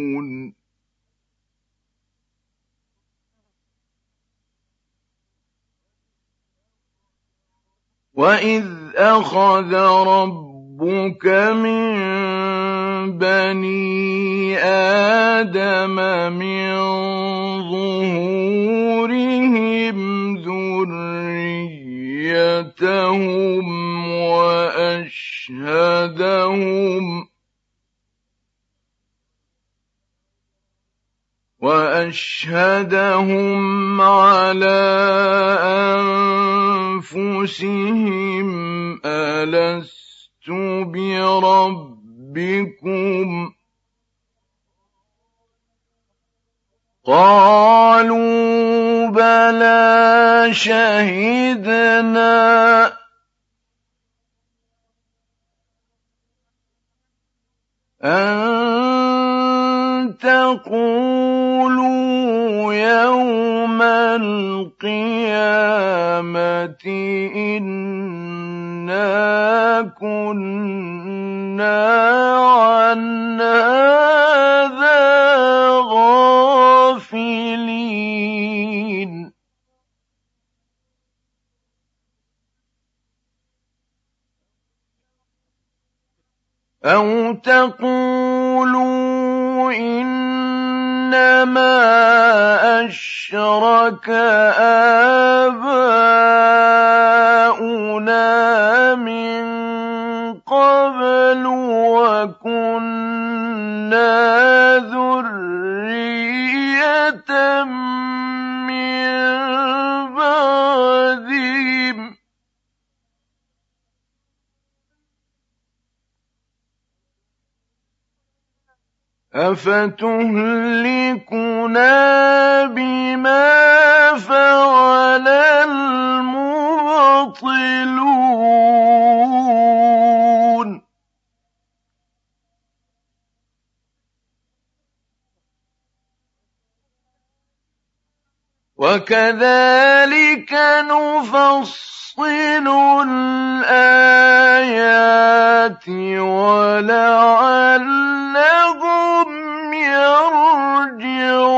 وإذ أخذ ربك من بني آدم من ظهورهم ذريتهم وأشهدهم وأشهدهم على أنفسهم ألست بربكم قالوا بلى شهدنا أن تقولوا يوم القيامة إنا كنا عن هذا غافلين أو تقولوا إنما أشرك آباؤنا من قبل وكنا ذرية من أفتهلكنا بما فعل المبطلون وكذلك نفصل الآيات ولعلهم يرجعون.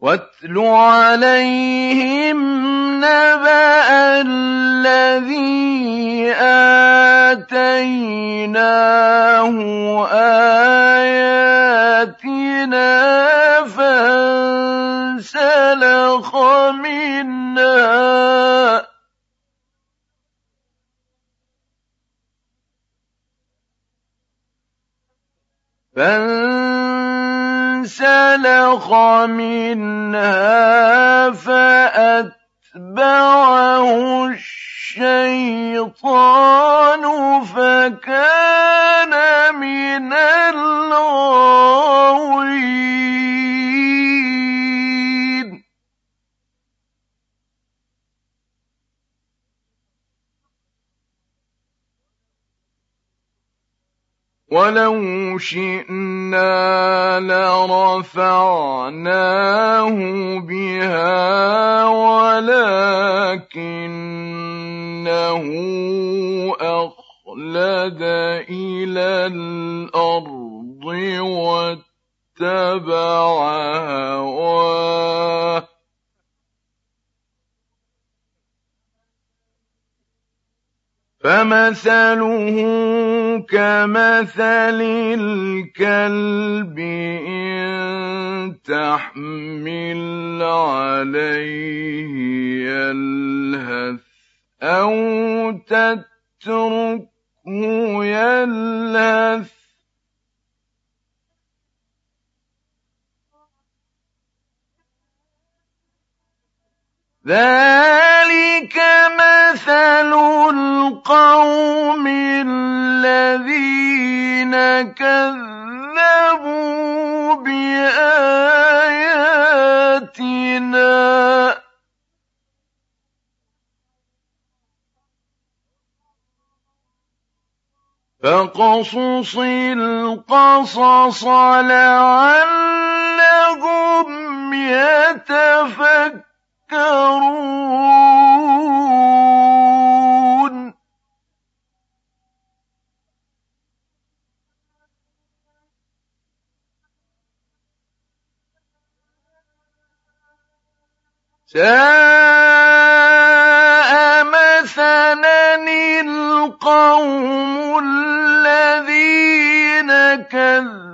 واتل عليهم نبأ الذي آتيناه آياتنا فانسلخ منها فانسلخ منها فأتبعه الشيطان فكان من الغاوين. ولو شئنا لرفعناه بها ولكنه أخلد إلى الأرض واتبع هواه. فمثله كمثل الكلب إن تحمل عليه يلهث أو تتركه يلهث ذلك مثل القوم الذين كذبوا بآياتنا فقصص القصص لعلهم يتفكرون تذكرون ساء مثلا القوم الذين كذبوا.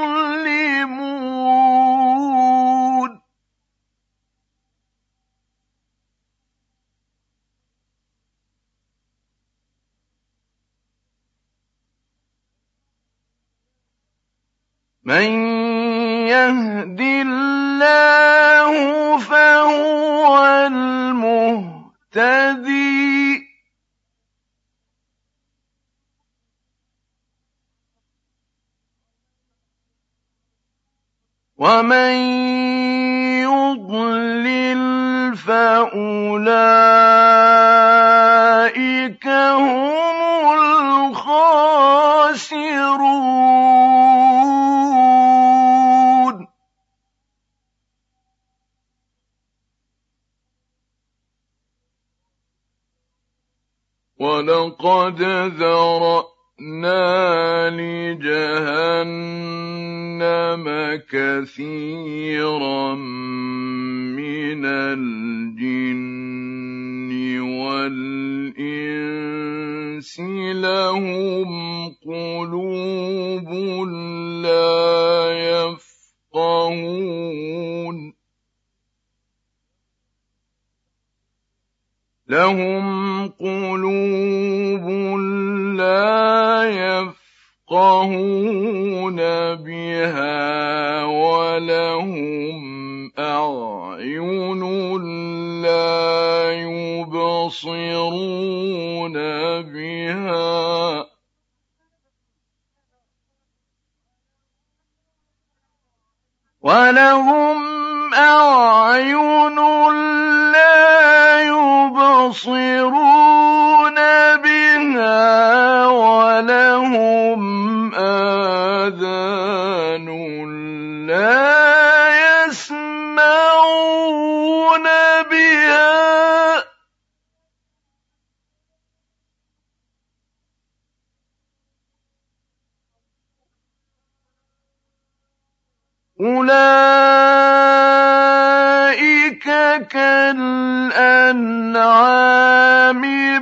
من يهد الله فهو المهتدي. ومن يضلل فأولئك هم الخاسرون. وَلَقَدْ ذَرَأْنَا لِجَهَنَّمَ كَثِيرًا مِنَ الْجِنِّ وَالْإِنسِ لَهُمْ قُلُوبٌ لَّا يَفْقَهُونَ لهم قلوب لا يفقهون بها ولهم أعين لا يبصرون بها. ولهم أعين لا يبصرون بها ولهم آذان لا يسمعون بها أولئك كالأنعام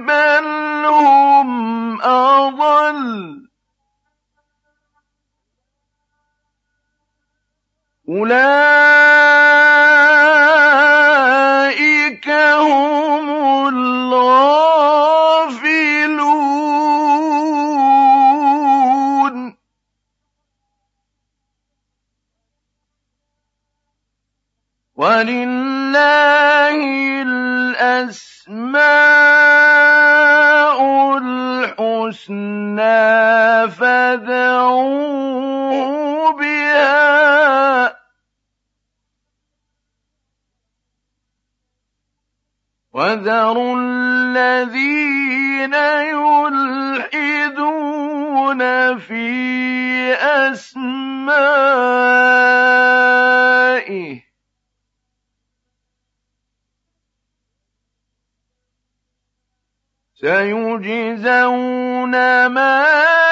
بل هم أضل. أولئك هم الغافلون ولله الأسماء الحسنى فادعوه بها وذروا الذين يلحدون في أسمائه سيجزون ما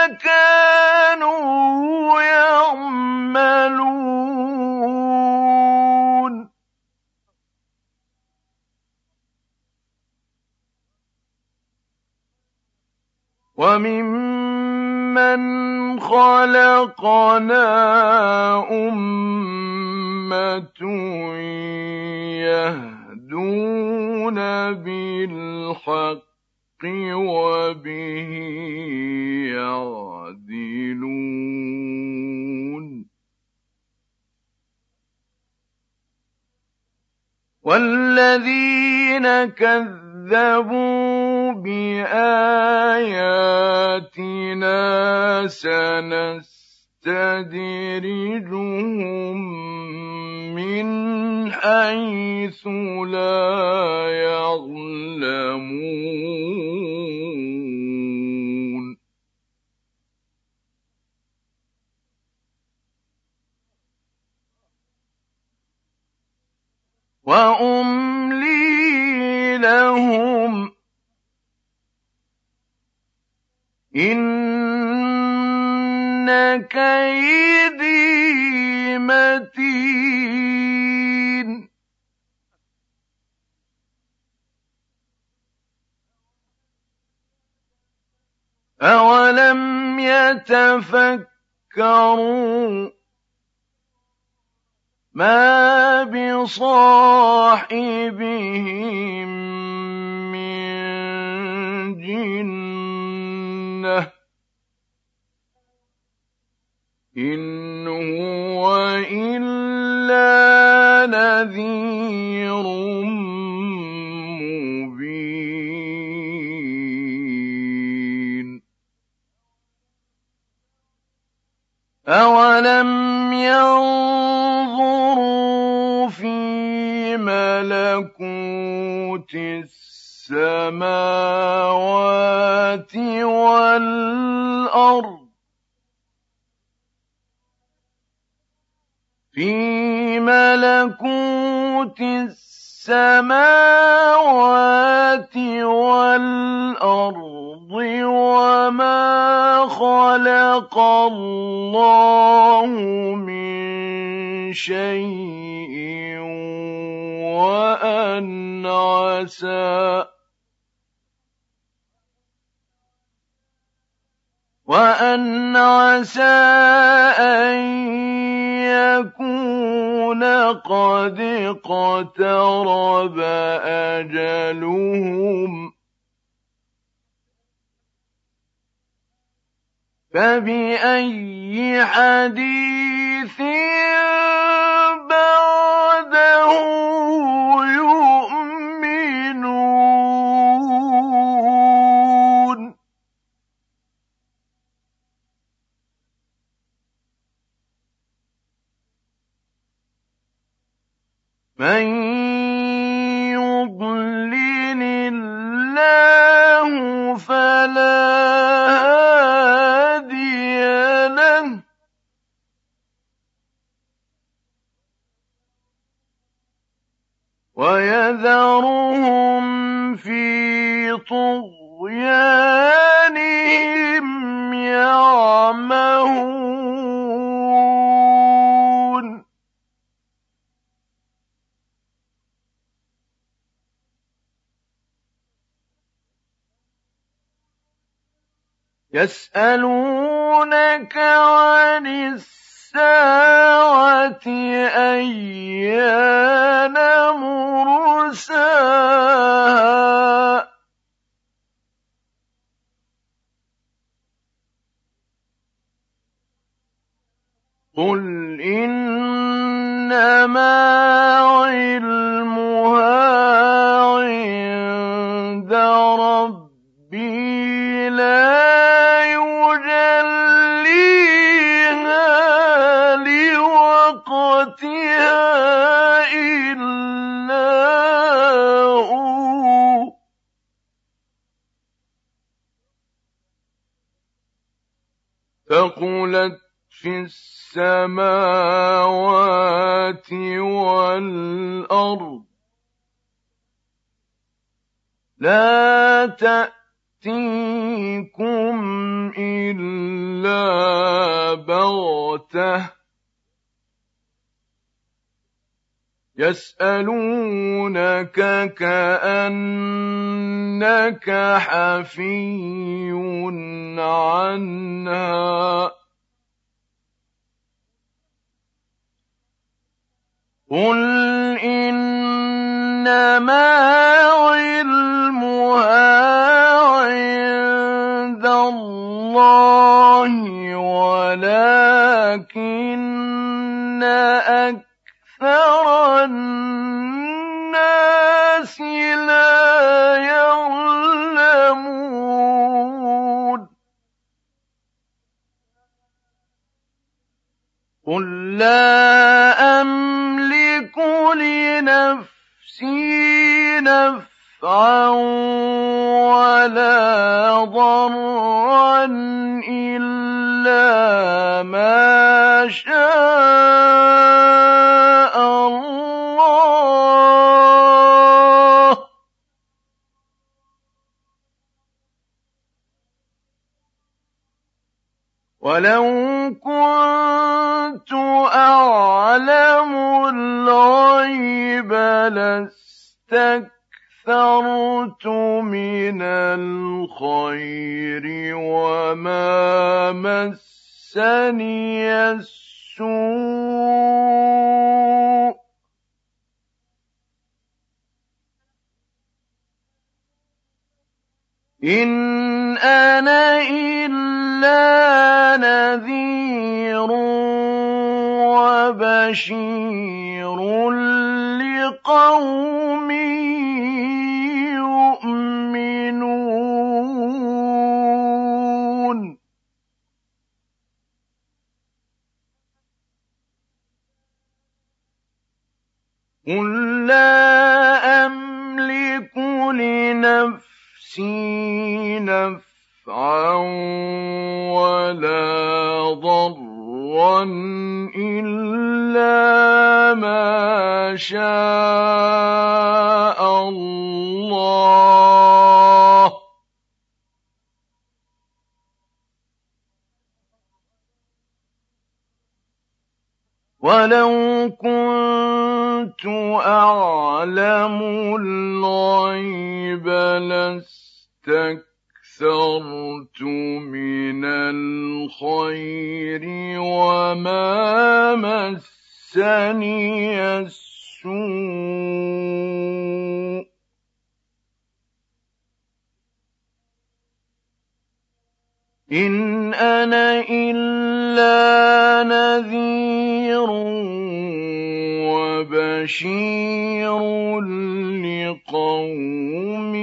كانوا يعملون. وممن خلقنا أمة يهدون بالحق. وبه يعدلون. والذين كذبوا بآياتنا سنستدرجهم من حيث لا يعلمون. وأملي لهم إن كيدي متين أولم يتفكروا ما بصاحبهم من جنة إن هو إلا نذير مبين أولم ينظروا في ملكوت السماوات والأرض في ملكوت السماوات والأرض وما خلق الله من شيء وأن عسى وأن عسى أن يكون قد اقترب أجلهم. فبأي حديث بعده من يضلل الله فلا وَيَذَرُهُمْ فِي طُغْيَانِهِمْ يَعْمَهُونَ يَسْأَلُونَكَ عَنِ السَّاعَةِ أَيَّانَ مُرْسَاهَا؟ قُلْ إِنَّمَا عِلْمُهَا عِندَ ثقلت في السماوات والأرض لا تأتيكم إلا بغتة يسألونك كأنك حفي عنها. قل إنما علمها عند الله ولكن أكثر أَكْثَرَ النَّاسِ لَا قُل لَّا أَمْلِكُ لِنَفْسِي نَفْعًا وَلَا ضَرًّا إِلَّا مَا شَاءَ لَاسْتَكْثَرْتُ مِنَ الْخَيْرِ وَمَا مَسَّنِيَ السُّوءُ. إِنْ أَنَا إِلَّا نَذِيرٌ وَبَشِيرٌ. لِّقَوْمٍ يُؤْمِنُونَ. قُل لَّا أَمْلِكُ لِنَفْسِي نَفْسِي نَفْعًا وَلَا ضَرًّا. إِلَّا مَا شَاءَ اللَّهُ ۗ وَلَوْ كُنتُ أَعْلَمُ الْغَيْبَ لَاسْتَكْثَرْتُ اسْتَكْثَرْتُ مِنَ الْخَيْرِ وَمَا مَسَّنِيَ السُّوءُ إِنْ أَنَا إِلَّا نَذِيرٌ وَبَشِيرٌ لِّقَوْمٍ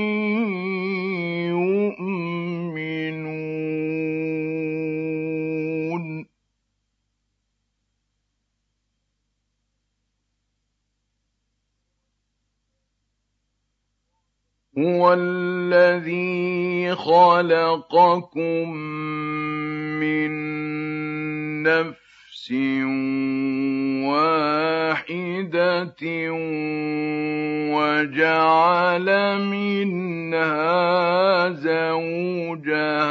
هُوَ الَّذِي خَلَقَكُم مِّن نَّفْسٍ وَاحِدَةٍ وَجَعَلَ مِنْهَا زَوْجَهَا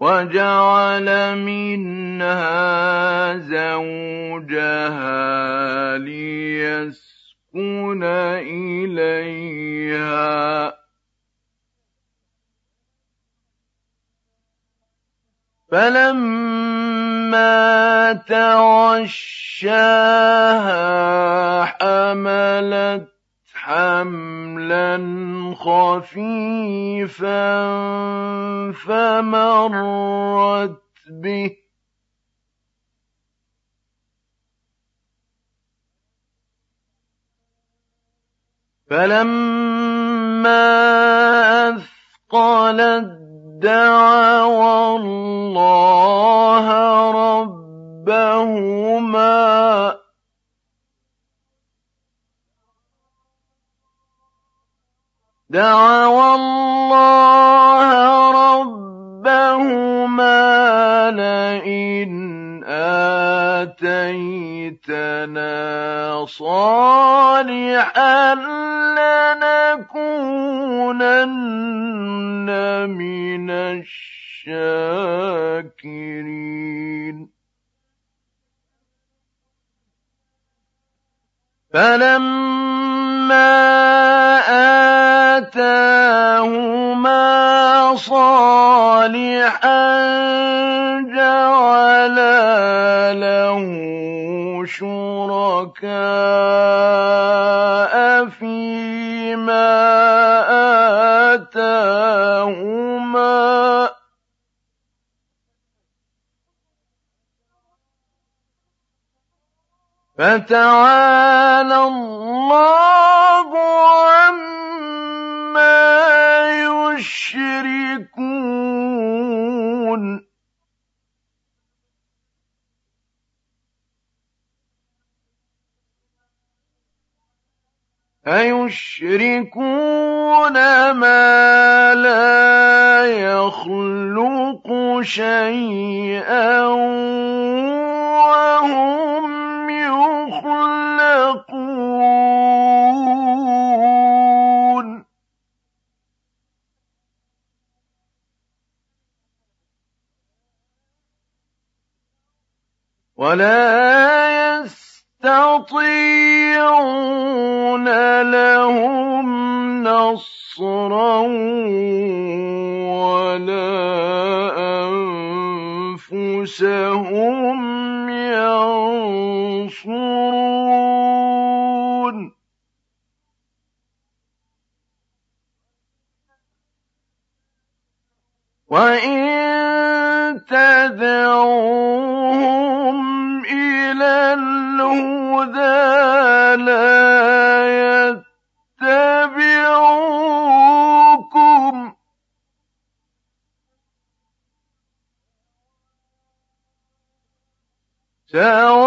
وَجَعَلَ مِنْهَا زَوْجَهَا لِيَسْكُنَ إِلَيْهَا ۖ. فَلَمَّا تَغَشَّاهَا حَمَلَتْ حَمْلًا خَفِيفًا فَمَرَّتْ بِهِ ۖ. فَلَمَّا أَثْقَلَتْ دَعَوَا اللَّهَ رَبَّهُمَا دَعَوَا اللَّهَ رَبَّهُمَا لَئِنْ آتَيْتَنَا صَالِحًا لَّنَكُونَنَّ مِنَ الشَّاكِرِينَ. فَلَمَّا آتَاهُمَا صَالِحًا جَعَلَا لَهُ شُرَكَاءَ فَتَعَالَى اللَّهُ عَمَّا يُشْرِكُونَ. أَيُشْرِكُونَ مَا لَا يَخْلُقُ شَيْئًا وَهُمْ وَلَا يَسْتَطِيعُونَ لَهُمْ نَصْرًا وَلَا أَنفُسَهُمْ يَنصُرُونَ. وَإِن تَدْعُوهُمْ إِلَى الْهُدَىٰ لَا يَتَّبِعُوكُمْ ۚ. سَوَاءٌ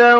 له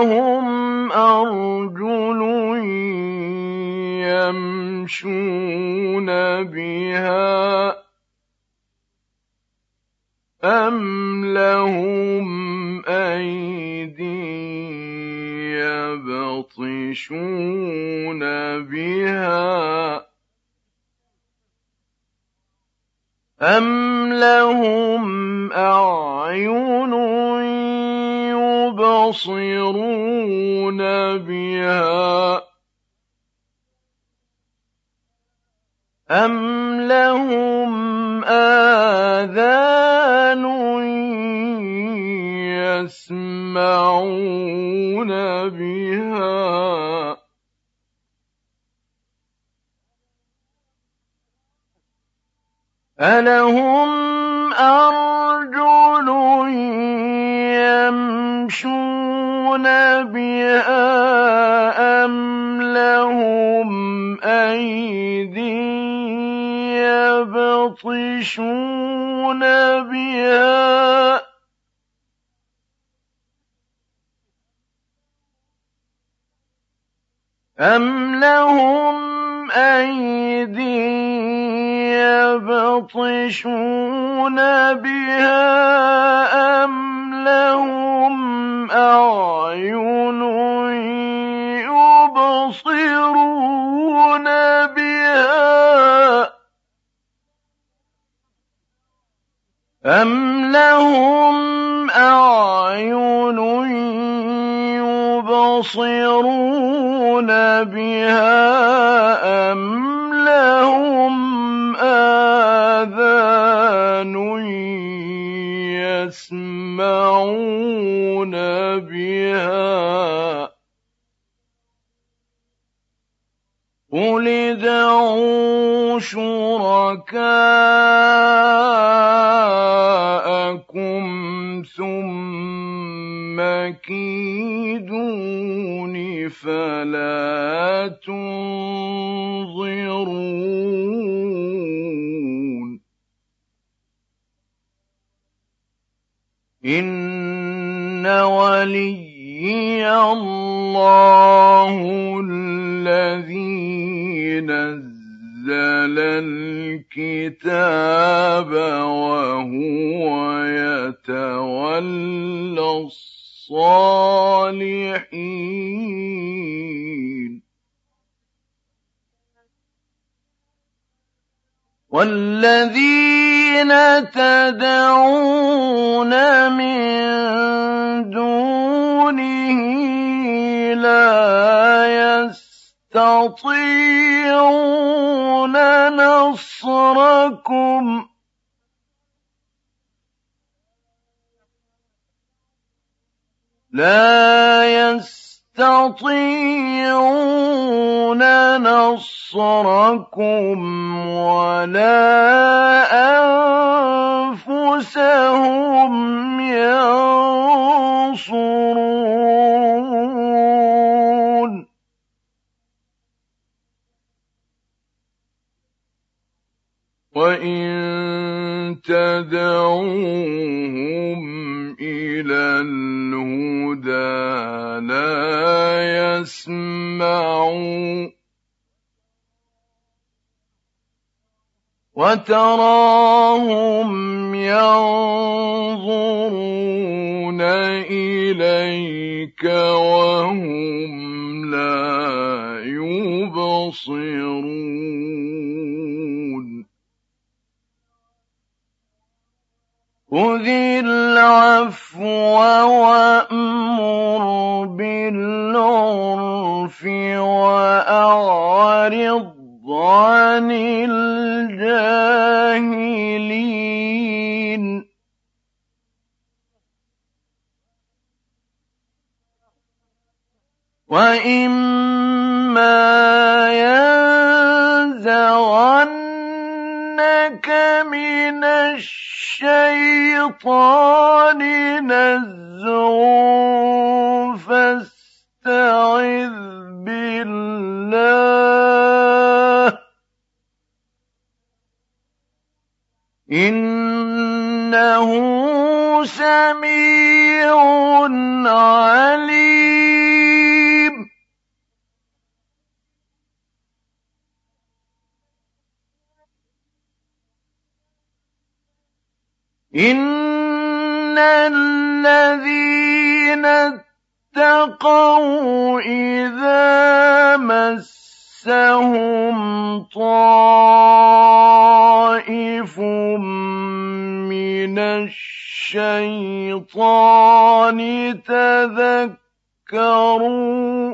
ألهم أرجل يمشون بها أم لهم أيدي يبطشون بها أم وتراهم ينظرون إليك وهم لا يبصرون. خذ العفو وأمر بالعرف وأعرض عن الجاهلين. وإما ينزغنك من الشيطان نزغ فاستعذ بالله إنه سميع عليم. إن الذين اتقوا إذا مسهم طائف من الشيطان تذكروا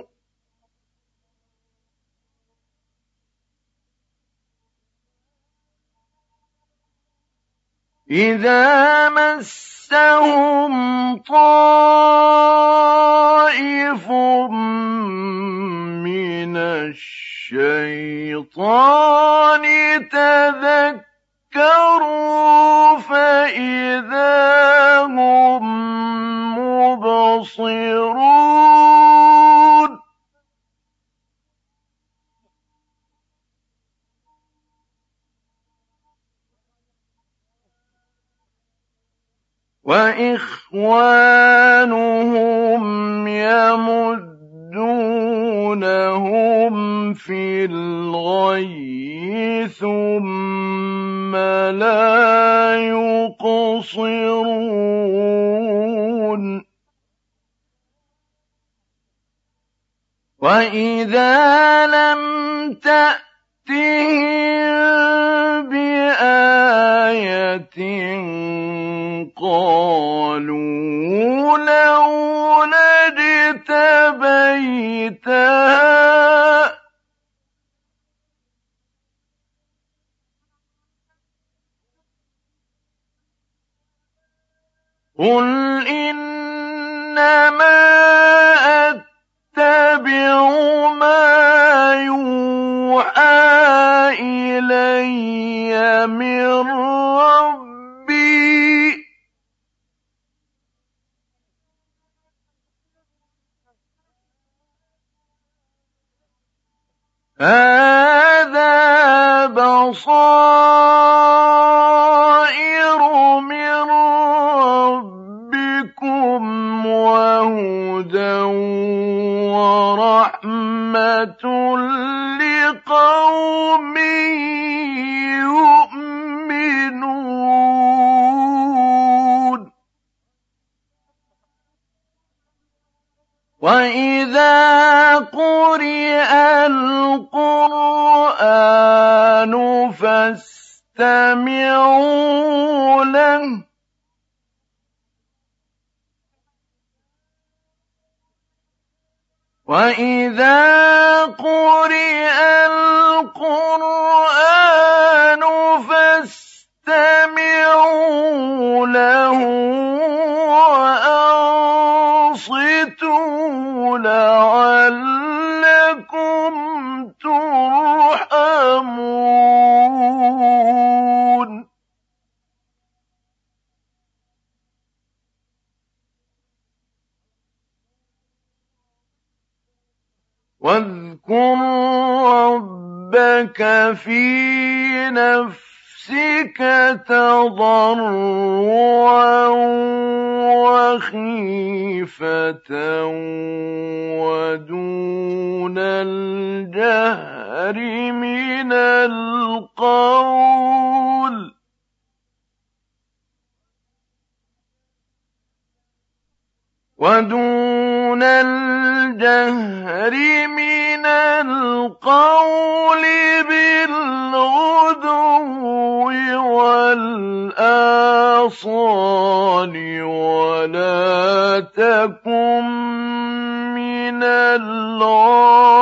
إذا مسهم طائف من الشيطان تذكروا فإذا هم مبصرون. وإخوانهم يمدونهم في الغي ثم لا يقصرون. وإذا لم تأتهم بآية قالوا لولا اجتبيتها قل إنما أتبع ما يوحى إلي من ربي. هذا بصائر من ربكم وهدى ورحمة لقوم يؤمنون. وإذا قرئ القرآن فاستمعوا له وإذا قرئ القرآن فاستمعوا له وأنصتوا لعلكم ترحمون. واذكر ربك في نفسك تضرعا وخيفة ودون الجهر من القول. ودون الجهر من القول بالغدو والآصال ولا تكن من الغافلين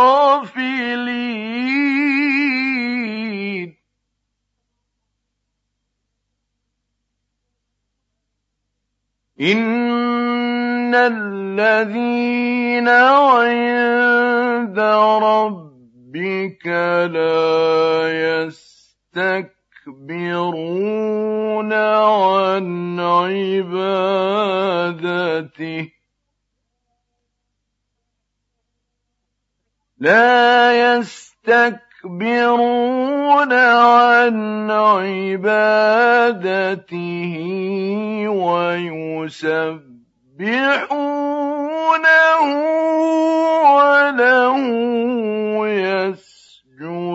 إن الذين عند ربك لا يستكبرون عن عبادته. لا يستكبرون يستكبرون عن عبادته ويسبحونه وله يسجدون